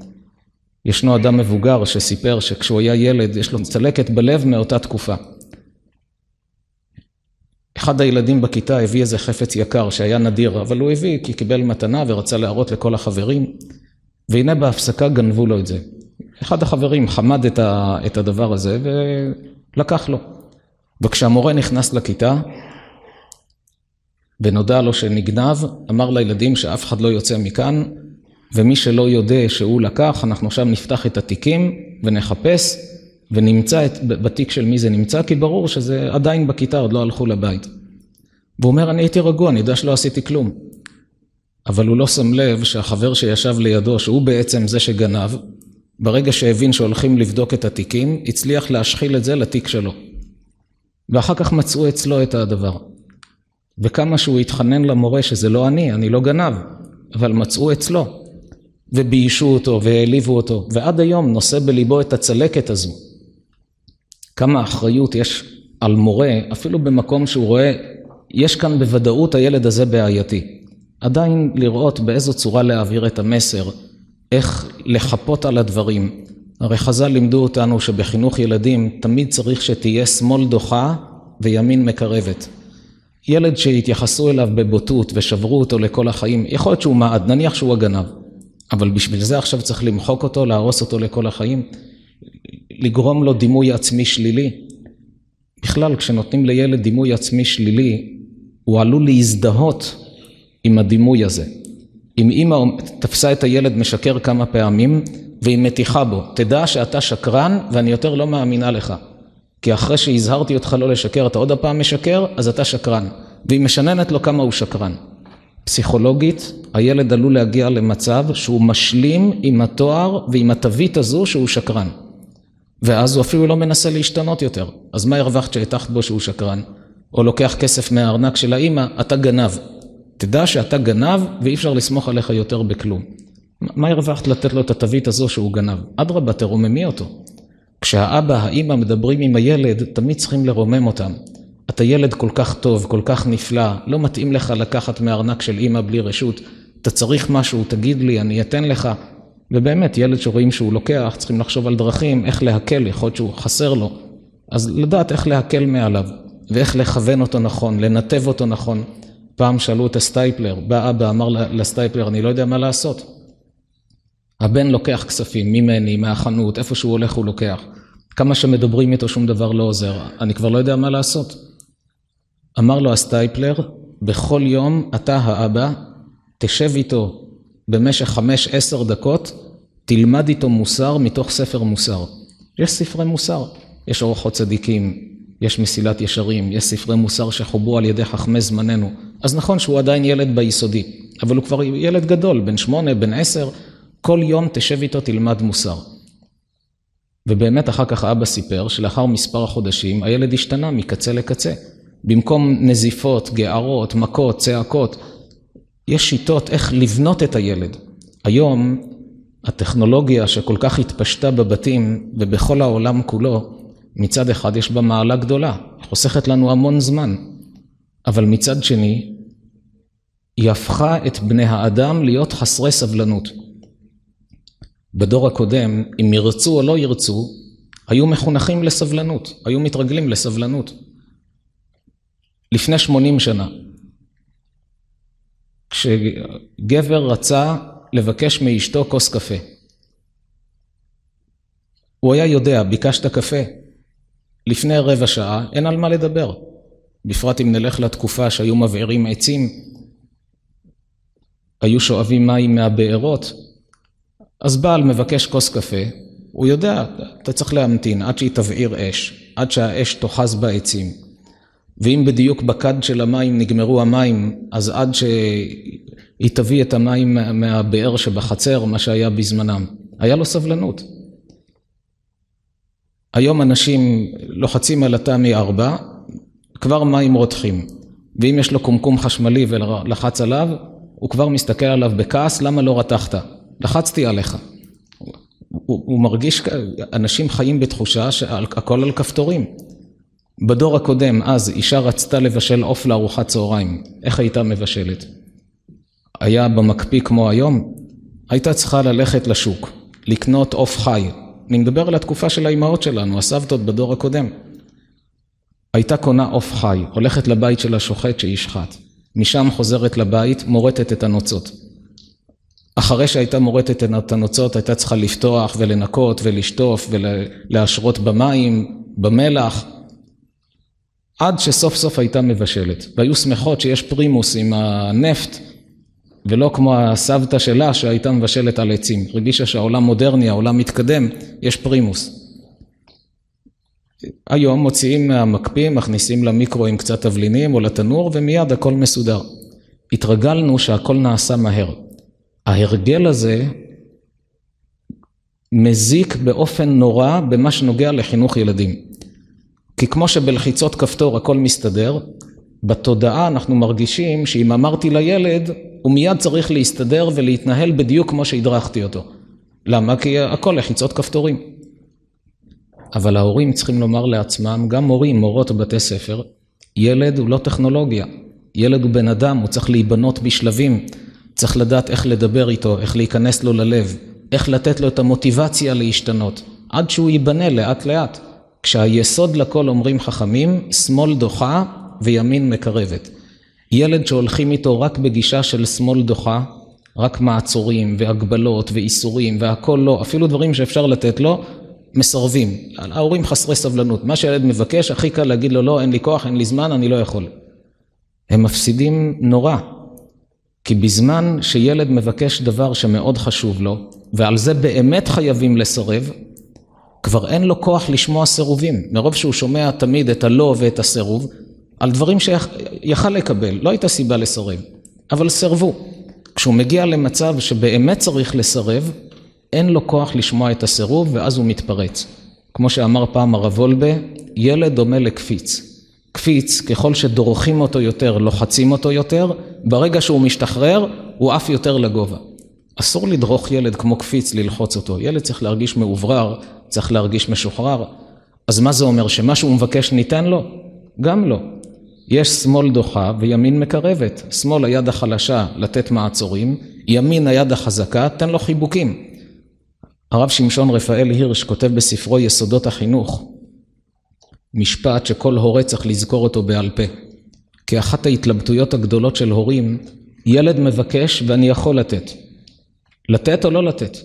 ישנו אדם מבוגר שסיפר שכשהוא היה ילד יש לו צלקת בלב מאותה תקופה. אחד הילדים בכיתה הביא איזה חפץ יקר שהיה נדיר, אבל הוא הביא כי קיבל מתנה ורצה להראות לכל החברים, והנה בהפסקה גנבו לו את זה. אחד החברים חמד את, הדבר הזה ולקח לו. וכשהמורה נכנס לכיתה ונודע לו שנגנב, אמר לילדים שאף אחד לא יוצא מכאן, ומי שלא יודע שהוא לקח, אנחנו עכשיו נפתח את התיקים ונחפש ונמצא את, בתיק של מי זה נמצא, כי ברור שזה עדיין בכיתה, עוד לא הלכו לבית. והוא אומר, אני הייתי רגוע, אני יודע שלא עשיתי כלום. אבל הוא לא שם לב שהחבר שישב לידו, שהוא בעצם זה שגנב, ברגע שהבין שהולכים לבדוק את התיקים, הצליח להשחיל את זה לתיק שלו. ואחר כך מצאו אצלו את הדבר. וכמה שהוא התחנן למורה שזה לא אני, אני לא גנב, אבל מצאו אצלו. וביישו אותו והעליבו אותו, ועד היום נושא בליבו את הצלקת הזו. כמה אחריות יש על מורה, אפילו במקום שהוא רואה, יש כאן בוודאות הילד הזה בעייתי. עדיין לראות באיזו צורה להעביר את המסר, איך לחפות על הדברים. הרי חז"ל לימדו אותנו שבחינוך ילדים תמיד צריך שתהיה שמאל דוחה וימין מקרבת. ילד שהתייחסו אליו בבוטות ושברו אותו לכל החיים, יכול להיות שהוא מעד, נניח שהוא הגנב. אבל בשביל זה עכשיו צריך למחוק אותו, להרוס אותו לכל החיים, לגרום לו דימוי עצמי שלילי. בכלל, כשנותנים לילד דימוי עצמי שלילי, הוא עלול להזדהות עם הדימוי הזה. אם אימא תפסה את הילד משקר כמה פעמים, והיא מתיחה בו, תדע שאתה שקרן ואני יותר לא מאמינה לך. כי אחרי שהזהרתי אותך לא לשקר, אתה עוד הפעם משקר, אז אתה שקרן. והיא משננת לו כמה הוא שקרן. פסיכולוגית, הילד עלול להגיע למצב שהוא משלים עם התואר ועם התווית הזו שהוא שקרן. ואז הוא אפילו לא מנסה להשתנות יותר. אז מה הרווחת שהטחת בו שהוא שקרן? או לוקח כסף מהארנק של האימא, אתה גנב. תדע שאתה גנב ואי אפשר לסמוך עליך יותר בכלום. מה הרווחת לתת לו את התווית הזו שהוא גנב? אדרבה, תרוממי אותו. כשהאבא, האימא מדברים עם הילד, תמיד צריכים לרומם אותם. אתה ילד כל כך טוב, כל כך נפלא, לא מתאים לך לקחת מהארנק של אימא בלי רשות, אתה צריך משהו, תגיד לי, אני אתן לך. ובאמת, ילד שרואים שהוא לוקח, צריכים לחשוב על דרכים, איך להקל, יכול להיות שהוא חסר לו. אז לדעת איך להקל מעליו, ואיך לכוון אותו נכון, לנתב אותו נכון. פעם שאלו את הסטייפלר, בא אבא, אמר לסטייפלר, אני לא יודע מה לעשות. הבן לוקח כספים ממני, מהחנות, איפה שהוא הולך הוא לוקח. כמה שמדברים איתו שום דבר לא עוזר, אני כבר לא יודע מה לעשות. אמר לו הסטייפלר, בכל יום אתה האבא, תשב איתו במשך חמש עשר דקות, תלמד איתו מוסר מתוך ספר מוסר. יש ספרי מוסר, יש אורחות צדיקים, יש מסילת ישרים, יש ספרי מוסר שחוברו על ידי חכמי זמננו. אז נכון שהוא עדיין ילד ביסודי, אבל הוא כבר ילד גדול, בן שמונה, בן עשר, כל יום תשב איתו תלמד מוסר. ובאמת אחר כך אבא סיפר שלאחר מספר חודשים הילד השתנה מקצה לקצה. במקום נזיפות, גערות, מכות, צעקות, יש שיטות איך לבנות את הילד. היום הטכנולוגיה שכל כך התפשטה בבתים ובכל העולם כולו, מצד אחד יש בה מעלה גדולה, חוסכת לנו המון זמן, אבל מצד שני, היא הפכה את בני האדם להיות חסרי סבלנות. בדור הקודם, אם ירצו או לא ירצו, היו מחונכים לסבלנות, היו מתרגלים לסבלנות. לפני 80 שנה, כשגבר רצה לבקש מאשתו כוס קפה, הוא היה יודע, ביקשת קפה, לפני רבע שעה אין על מה לדבר. בפרט אם נלך לתקופה שהיו מבעירים עצים, היו שואבים מים מהבארות, אז בעל מבקש כוס קפה, הוא יודע, אתה צריך להמתין עד שהיא תבעיר אש, עד שהאש תאחז בעצים. ואם בדיוק בכד של המים נגמרו המים, אז עד שהיא תביא את המים מהבאר שבחצר, מה שהיה בזמנם. היה לו סבלנות. היום אנשים לוחצים על התמי 4, כבר מים רותחים. ואם יש לו קומקום חשמלי ולחץ עליו, הוא כבר מסתכל עליו בכעס, למה לא רתחת? לחצתי עליך. הוא, הוא מרגיש, אנשים חיים בתחושה שהכל על כפתורים. בדור הקודם, אז אישה רצתה לבשל עוף לארוחת צהריים, איך הייתה מבשלת? היה במקפיא כמו היום? הייתה צריכה ללכת לשוק, לקנות עוף חי. אני מדבר על התקופה של האימהות שלנו, הסבתות בדור הקודם. הייתה קונה עוף חי, הולכת לבית של השוחט שישחט. משם חוזרת לבית, מורטת את הנוצות. אחרי שהייתה מורטת את הנוצות, הייתה צריכה לפתוח ולנקות ולשטוף ולהשרות במים, במלח, עד שסוף סוף הייתה מבשלת. והיו שמחות שיש פרימוס עם הנפט, ולא כמו הסבתא שלה שהייתה מבשלת על עצים. רגישה שהעולם מודרני, העולם מתקדם, יש פרימוס. היום מוציאים מהמקפיא, מכניסים למיקרו עם קצת תבלינים או לתנור ומיד הכל מסודר. התרגלנו שהכל נעשה מהר. ההרגל הזה מזיק באופן נורא במה שנוגע לחינוך ילדים. כי כמו שבלחיצות כפתור הכל מסתדר, בתודעה אנחנו מרגישים שאם אמרתי לילד, הוא מיד צריך להסתדר ולהתנהל בדיוק כמו שהדרכתי אותו. למה? כי הכל לחיצות כפתורים. אבל ההורים צריכים לומר לעצמם, גם מורים, מורות בבתי ספר, ילד הוא לא טכנולוגיה, ילד הוא בן אדם, הוא צריך להיבנות בשלבים, צריך לדעת איך לדבר איתו, איך להיכנס לו ללב, איך לתת לו את המוטיבציה להשתנות, עד שהוא ייבנה לאט לאט. כשהיסוד לכל אומרים חכמים, שמאל דוחה וימין מקרבת. ילד שהולכים איתו רק בגישה של שמאל דוחה, רק מעצורים והגבלות ואיסורים והכל לא, אפילו דברים שאפשר לתת לו, מסרבים. ההורים חסרי סבלנות. מה שהילד מבקש, הכי קל להגיד לו, לא, אין לי כוח, אין לי זמן, אני לא יכול. הם מפסידים נורא. כי בזמן שילד מבקש דבר שמאוד חשוב לו, ועל זה באמת חייבים לסרב, כבר אין לו כוח לשמוע סירובים. מרוב שהוא שומע תמיד את הלא ואת הסירוב, על דברים שיכל לקבל, לא הייתה סיבה לסרב, אבל סרבו. כשהוא מגיע למצב שבאמת צריך לסרב, אין לו כוח לשמוע את הסירוב ואז הוא מתפרץ. כמו שאמר פעם הרב וולבה, ילד דומה לקפיץ. קפיץ, ככל שדורכים אותו יותר, לוחצים אותו יותר, ברגע שהוא משתחרר, הוא עף יותר לגובה. אסור לדרוך ילד כמו קפיץ, ללחוץ אותו. ילד צריך להרגיש מאוברר, צריך להרגיש משוחרר. אז מה זה אומר? שמה שהוא מבקש ניתן לו? גם לא. יש שמאל דוחה וימין מקרבת. שמאל היד החלשה לתת מעצורים, ימין היד החזקה, תן לו חיבוקים. הרב שמשון רפאל הירש כותב בספרו יסודות החינוך משפט שכל הורה צריך לזכור אותו בעל פה. כאחת ההתלבטויות הגדולות של הורים, ילד מבקש ואני יכול לתת. לתת או לא לתת?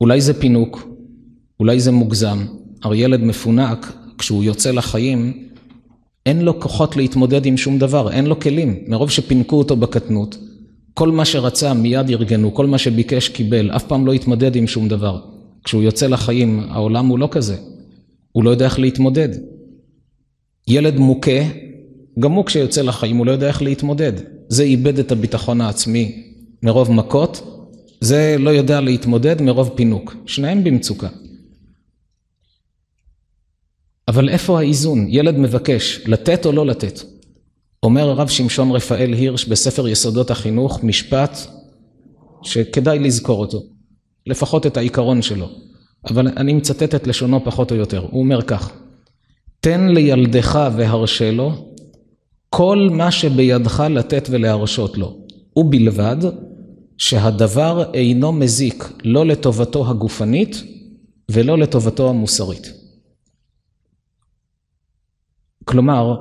אולי זה פינוק, אולי זה מוגזם. הרי ילד מפונק, כשהוא יוצא לחיים, אין לו כוחות להתמודד עם שום דבר, אין לו כלים. מרוב שפינקו אותו בקטנות, כל מה שרצה מיד ארגנו, כל מה שביקש קיבל, אף פעם לא התמודד עם שום דבר. כשהוא יוצא לחיים, העולם הוא לא כזה. הוא לא יודע איך להתמודד. ילד מוכה, גם הוא כשיוצא לחיים הוא לא יודע איך להתמודד. זה איבד את הביטחון העצמי מרוב מכות, זה לא יודע להתמודד מרוב פינוק. שניהם במצוקה. אבל איפה האיזון? ילד מבקש, לתת או לא לתת? אומר הרב שמשון רפאל הירש בספר יסודות החינוך משפט שכדאי לזכור אותו, לפחות את העיקרון שלו, אבל אני מצטט את לשונו פחות או יותר, הוא אומר כך: תן לילדך והרשה לו כל מה שבידך לתת ולהרשות לו, ובלבד שהדבר אינו מזיק לא לטובתו הגופנית ולא לטובתו המוסרית. כלומר,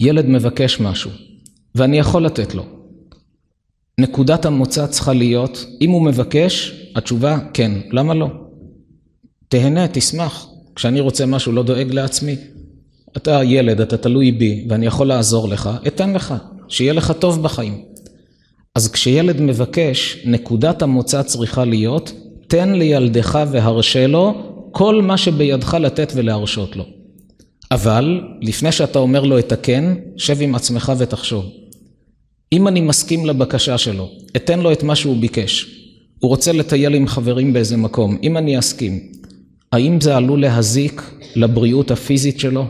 ילד מבקש משהו, ואני יכול לתת לו. נקודת המוצא צריכה להיות, אם הוא מבקש, התשובה כן, למה לא? תהנה, תשמח. כשאני רוצה משהו, לא דואג לעצמי. אתה ילד, אתה תלוי בי, ואני יכול לעזור לך, אתן לך, שיהיה לך טוב בחיים. אז כשילד מבקש, נקודת המוצא צריכה להיות, תן לילדך והרשה לו כל מה שבידך לתת ולהרשות לו. אבל לפני שאתה אומר לו את הכן, שב עם עצמך ותחשוב. אם אני מסכים לבקשה שלו, אתן לו את מה שהוא ביקש. הוא רוצה לטייל עם חברים באיזה מקום, אם אני אסכים, האם זה עלול להזיק לבריאות הפיזית שלו?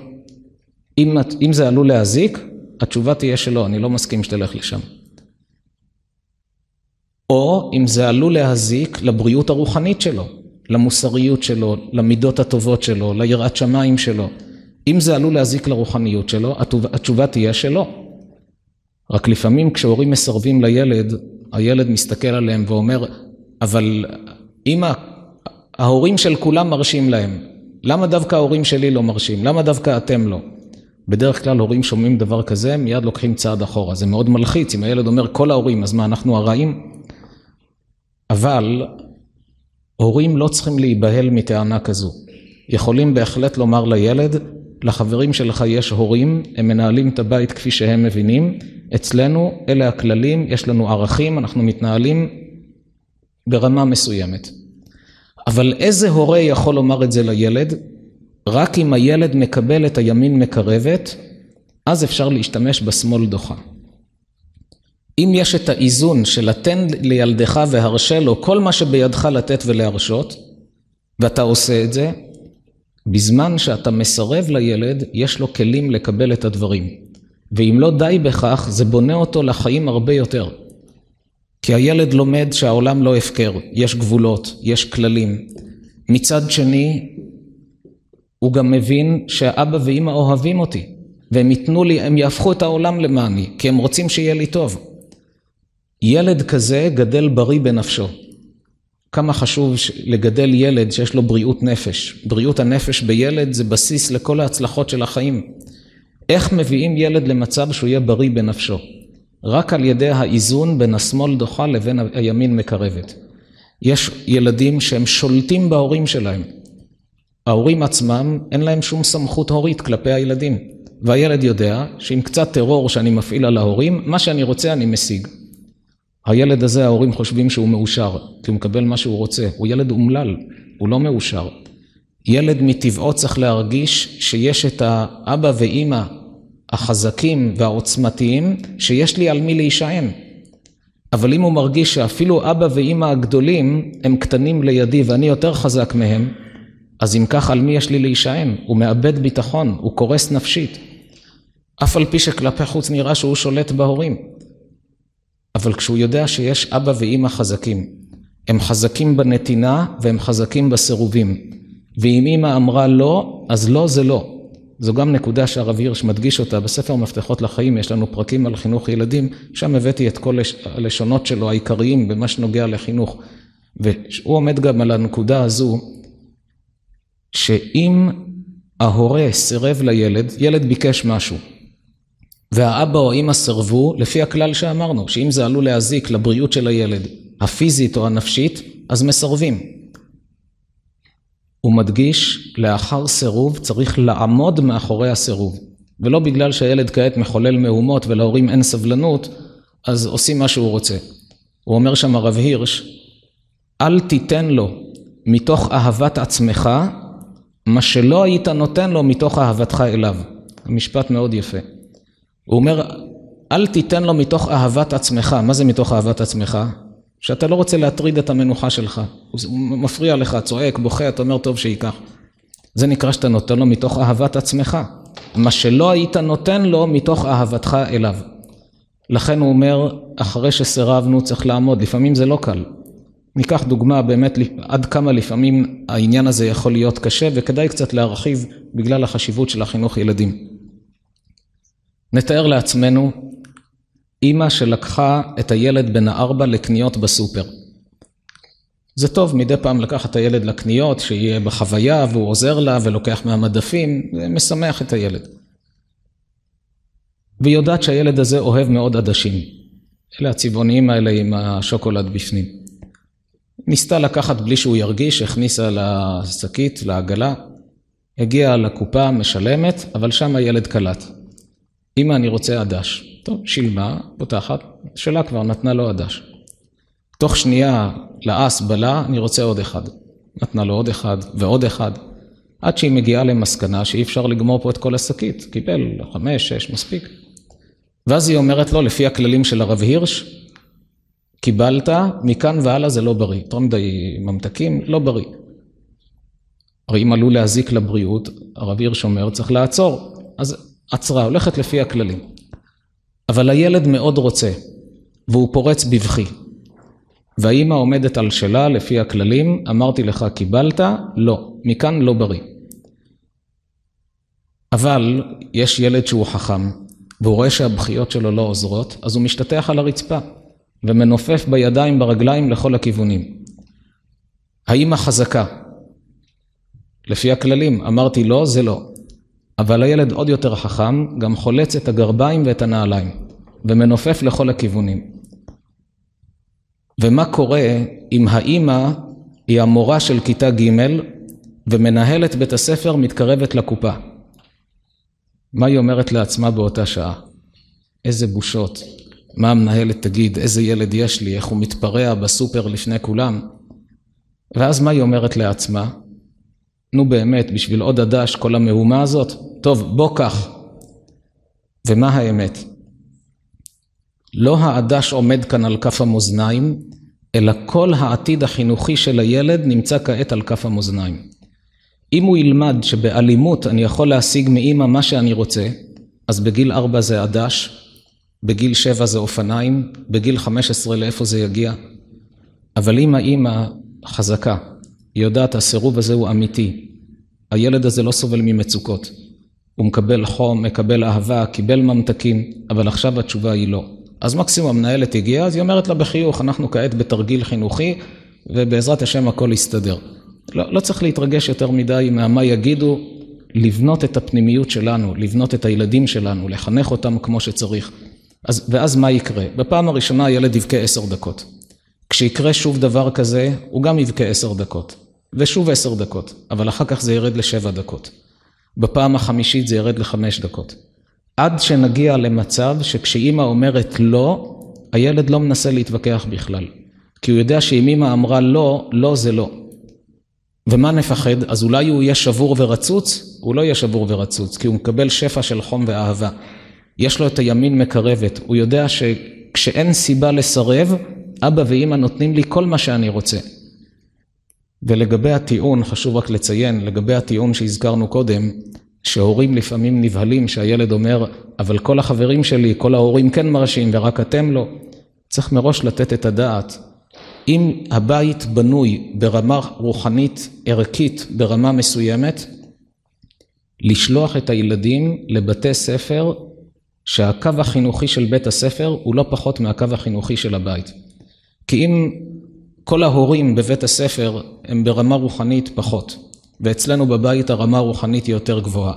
אם, אם זה עלול להזיק, התשובה תהיה שלא, אני לא מסכים שתלך לשם. או אם זה עלול להזיק לבריאות הרוחנית שלו, למוסריות שלו, למידות הטובות שלו, ליראת שמיים שלו. אם זה עלול להזיק לרוחניות שלו, התשובה תהיה שלא. רק לפעמים כשהורים מסרבים לילד, הילד מסתכל עליהם ואומר, אבל אמא, ההורים של כולם מרשים להם. למה דווקא ההורים שלי לא מרשים? למה דווקא אתם לא? בדרך כלל הורים שומעים דבר כזה, מיד לוקחים צעד אחורה. זה מאוד מלחיץ, אם הילד אומר כל ההורים, אז מה, אנחנו הרעים? אבל הורים לא צריכים להיבהל מטענה כזו. יכולים בהחלט לומר לילד, לחברים שלך יש הורים, הם מנהלים את הבית כפי שהם מבינים, אצלנו אלה הכללים, יש לנו ערכים, אנחנו מתנהלים ברמה מסוימת. אבל איזה הורה יכול לומר את זה לילד? רק אם הילד מקבל את הימין מקרבת, אז אפשר להשתמש בשמאל דוחה. אם יש את האיזון של לתן לילדך והרשה לו כל מה שבידך לתת ולהרשות, ואתה עושה את זה, בזמן שאתה מסרב לילד, יש לו כלים לקבל את הדברים. ואם לא די בכך, זה בונה אותו לחיים הרבה יותר. כי הילד לומד שהעולם לא הפקר, יש גבולות, יש כללים. מצד שני, הוא גם מבין שאבא ואימא אוהבים אותי, והם ייתנו לי, הם יהפכו את העולם למעני, כי הם רוצים שיהיה לי טוב. ילד כזה גדל בריא בנפשו. כמה חשוב לגדל ילד שיש לו בריאות נפש. בריאות הנפש בילד זה בסיס לכל ההצלחות של החיים. איך מביאים ילד למצב שהוא יהיה בריא בנפשו? רק על ידי האיזון בין השמאל דוחה לבין הימין מקרבת. יש ילדים שהם שולטים בהורים שלהם. ההורים עצמם, אין להם שום סמכות הורית כלפי הילדים. והילד יודע שעם קצת טרור שאני מפעיל על ההורים, מה שאני רוצה אני משיג. הילד הזה, ההורים חושבים שהוא מאושר, כי הוא מקבל מה שהוא רוצה. הוא ילד אומלל, הוא לא מאושר. ילד מטבעו צריך להרגיש שיש את האבא ואימא החזקים והעוצמתיים, שיש לי על מי להישען. אבל אם הוא מרגיש שאפילו אבא ואימא הגדולים הם קטנים לידי ואני יותר חזק מהם, אז אם כך על מי יש לי להישען? הוא מאבד ביטחון, הוא קורס נפשית. אף על פי שכלפי חוץ נראה שהוא שולט בהורים. אבל כשהוא יודע שיש אבא ואימא חזקים, הם חזקים בנתינה והם חזקים בסירובים. ואם אימא אמרה לא, אז לא זה לא. זו גם נקודה שהרב הירש מדגיש אותה בספר מפתחות לחיים, יש לנו פרקים על חינוך ילדים, שם הבאתי את כל הלשונות שלו העיקריים במה שנוגע לחינוך. והוא עומד גם על הנקודה הזו, שאם ההורה סירב לילד, ילד ביקש משהו, והאבא או האמא סירבו, לפי הכלל שאמרנו, שאם זה עלול להזיק לבריאות של הילד, הפיזית או הנפשית, אז מסרבים. הוא מדגיש, לאחר סירוב צריך לעמוד מאחורי הסירוב. ולא בגלל שהילד כעת מחולל מהומות ולהורים אין סבלנות, אז עושים מה שהוא רוצה. הוא אומר שם הרב הירש, אל תיתן לו מתוך אהבת עצמך, מה שלא היית נותן לו מתוך אהבתך אליו. משפט מאוד יפה. הוא אומר, אל תיתן לו מתוך אהבת עצמך. מה זה מתוך אהבת עצמך? שאתה לא רוצה להטריד את המנוחה שלך. הוא מפריע לך, צועק, בוכה, אתה אומר, טוב שייקח. זה נקרא שאתה נותן לו מתוך אהבת עצמך. מה שלא היית נותן לו מתוך אהבתך אליו. לכן הוא אומר, אחרי שסירבנו צריך לעמוד, לפעמים זה לא קל. ניקח דוגמה באמת עד כמה לפעמים העניין הזה יכול להיות קשה וכדאי קצת להרחיב בגלל החשיבות של החינוך ילדים. נתאר לעצמנו אימא שלקחה את הילד בן הארבע לקניות בסופר. זה טוב מדי פעם לקחת את הילד לקניות, שיהיה בחוויה והוא עוזר לה ולוקח מהמדפים, זה משמח את הילד. והיא יודעת שהילד הזה אוהב מאוד עדשים. אלה הצבעוניים האלה עם השוקולד בפנים. ניסתה לקחת בלי שהוא ירגיש, הכניסה לשקית, לעגלה, הגיעה לקופה, משלמת, אבל שם הילד קלט. אמא, אני רוצה עדש. טוב, שילמה, פותחת, שלה כבר נתנה לו עדש. תוך שנייה לאס בלה, אני רוצה עוד אחד. נתנה לו עוד אחד ועוד אחד, עד שהיא מגיעה למסקנה שאי אפשר לגמור פה את כל השקית. קיבל חמש, שש, מספיק. ואז היא אומרת לו, לפי הכללים של הרב הירש, קיבלת, מכאן והלאה זה לא בריא. יותר מדי ממתקים, לא בריא. הרי אם עלול להזיק לבריאות, הרב הירש אומר, צריך לעצור. אז עצרה, הולכת לפי הכללים. אבל הילד מאוד רוצה, והוא פורץ בבכי. והאימא עומדת על שלה לפי הכללים, אמרתי לך קיבלת? לא, מכאן לא בריא. אבל יש ילד שהוא חכם, והוא רואה שהבכיות שלו לא עוזרות, אז הוא משתטח על הרצפה, ומנופף בידיים, ברגליים לכל הכיוונים. האימא חזקה. לפי הכללים, אמרתי לא, זה לא. אבל הילד עוד יותר חכם, גם חולץ את הגרביים ואת הנעליים, ומנופף לכל הכיוונים. ומה קורה אם האימא היא המורה של כיתה ג' ומנהלת בית הספר מתקרבת לקופה? מה היא אומרת לעצמה באותה שעה? איזה בושות. מה המנהלת תגיד, איזה ילד יש לי, איך הוא מתפרע בסופר לפני כולם? ואז מה היא אומרת לעצמה? נו באמת, בשביל עוד עדש כל המהומה הזאת? טוב, בוא קח. ומה האמת? לא העדש עומד כאן על כף המאזניים, אלא כל העתיד החינוכי של הילד נמצא כעת על כף המאזניים. אם הוא ילמד שבאלימות אני יכול להשיג מאימא מה שאני רוצה, אז בגיל ארבע זה עדש, בגיל שבע זה אופניים, בגיל חמש עשרה לאיפה זה יגיע. אבל אם האימא חזקה, היא יודעת הסירוב הזה הוא אמיתי, הילד הזה לא סובל ממצוקות, הוא מקבל חום, מקבל אהבה, קיבל ממתקים, אבל עכשיו התשובה היא לא. אז מקסימום המנהלת הגיעה, אז היא אומרת לה בחיוך, אנחנו כעת בתרגיל חינוכי, ובעזרת השם הכל יסתדר. לא, לא צריך להתרגש יותר מדי מהמה יגידו, לבנות את הפנימיות שלנו, לבנות את הילדים שלנו, לחנך אותם כמו שצריך. אז, ואז מה יקרה? בפעם הראשונה הילד יבכה עשר דקות. כשיקרה שוב דבר כזה, הוא גם יבכה עשר דקות. ושוב עשר דקות, אבל אחר כך זה ירד לשבע דקות. בפעם החמישית זה ירד לחמש דקות. עד שנגיע למצב שכשאימא אומרת לא, הילד לא מנסה להתווכח בכלל. כי הוא יודע שאם אימא אמרה לא, לא זה לא. ומה נפחד? אז אולי הוא יהיה שבור ורצוץ? הוא לא יהיה שבור ורצוץ, כי הוא מקבל שפע של חום ואהבה. יש לו את הימין מקרבת, הוא יודע שכשאין סיבה לסרב, אבא ואימא נותנים לי כל מה שאני רוצה. ולגבי הטיעון, חשוב רק לציין, לגבי הטיעון שהזכרנו קודם, שהורים לפעמים נבהלים שהילד אומר, אבל כל החברים שלי, כל ההורים כן מרשים ורק אתם לא. צריך מראש לתת את הדעת. אם הבית בנוי ברמה רוחנית ערכית ברמה מסוימת, לשלוח את הילדים לבתי ספר שהקו החינוכי של בית הספר הוא לא פחות מהקו החינוכי של הבית. כי אם כל ההורים בבית הספר הם ברמה רוחנית פחות, ואצלנו בבית הרמה הרוחנית היא יותר גבוהה.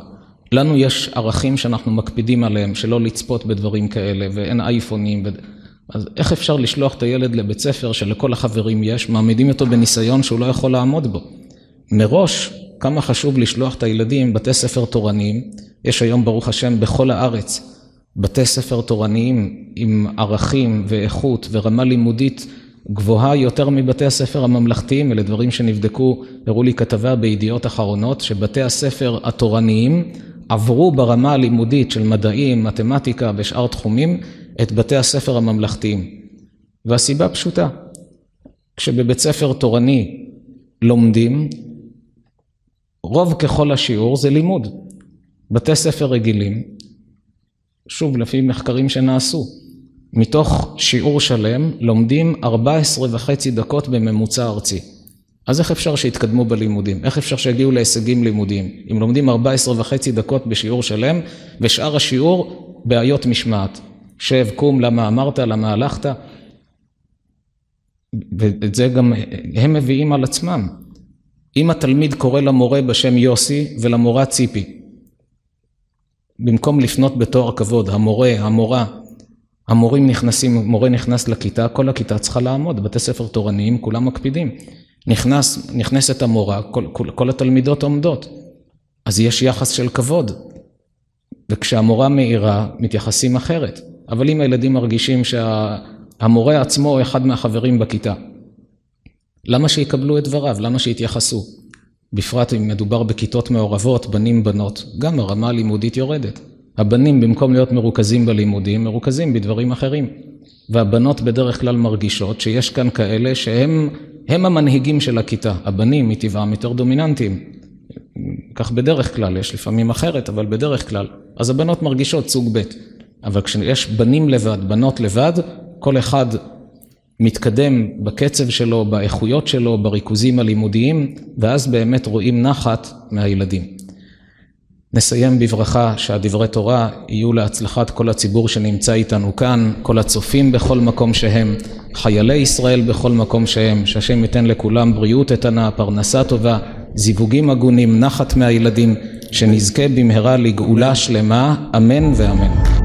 לנו יש ערכים שאנחנו מקפידים עליהם, שלא לצפות בדברים כאלה, ואין אייפונים. ו... אז איך אפשר לשלוח את הילד לבית ספר שלכל החברים יש, מעמידים אותו בניסיון שהוא לא יכול לעמוד בו. מראש, כמה חשוב לשלוח את הילדים בתי ספר תורניים, יש היום ברוך השם בכל הארץ בתי ספר תורניים עם ערכים ואיכות ורמה לימודית גבוהה יותר מבתי הספר הממלכתיים, אלה דברים שנבדקו, הראו לי כתבה בידיעות אחרונות, שבתי הספר התורניים עברו ברמה הלימודית של מדעים, מתמטיקה ושאר תחומים את בתי הספר הממלכתיים. והסיבה פשוטה, כשבבית ספר תורני לומדים, רוב ככל השיעור זה לימוד. בתי ספר רגילים, שוב לפי מחקרים שנעשו, מתוך שיעור שלם לומדים 14 וחצי דקות בממוצע ארצי. אז איך אפשר שיתקדמו בלימודים? איך אפשר שיגיעו להישגים לימודיים? אם לומדים 14 וחצי דקות בשיעור שלם, ושאר השיעור בעיות משמעת. שב, קום, למה אמרת, למה הלכת? ואת זה גם הם מביאים על עצמם. אם התלמיד קורא למורה בשם יוסי ולמורה ציפי, במקום לפנות בתואר כבוד, המורה, המורה, המורים נכנסים, מורה נכנס לכיתה, כל הכיתה צריכה לעמוד, בתי ספר תורניים, כולם מקפידים. נכנס, נכנסת המורה, כל, כל, כל התלמידות עומדות. אז יש יחס של כבוד. וכשהמורה מאירה, מתייחסים אחרת. אבל אם הילדים מרגישים שהמורה שה, עצמו הוא אחד מהחברים בכיתה, למה שיקבלו את דבריו? למה שיתייחסו? בפרט אם מדובר בכיתות מעורבות, בנים בנות, גם הרמה הלימודית יורדת. הבנים במקום להיות מרוכזים בלימודים, מרוכזים בדברים אחרים. והבנות בדרך כלל מרגישות שיש כאן כאלה שהם הם המנהיגים של הכיתה. הבנים מטבעם יותר דומיננטיים. כך בדרך כלל, יש לפעמים אחרת, אבל בדרך כלל. אז הבנות מרגישות סוג ב', אבל כשיש בנים לבד, בנות לבד, כל אחד מתקדם בקצב שלו, באיכויות שלו, בריכוזים הלימודיים, ואז באמת רואים נחת מהילדים. נסיים בברכה שהדברי תורה יהיו להצלחת כל הציבור שנמצא איתנו כאן, כל הצופים בכל מקום שהם, חיילי ישראל בכל מקום שהם, שהשם ייתן לכולם בריאות איתנה, פרנסה טובה, זיווגים הגונים, נחת מהילדים, שנזכה במהרה לגאולה שלמה, אמן ואמן.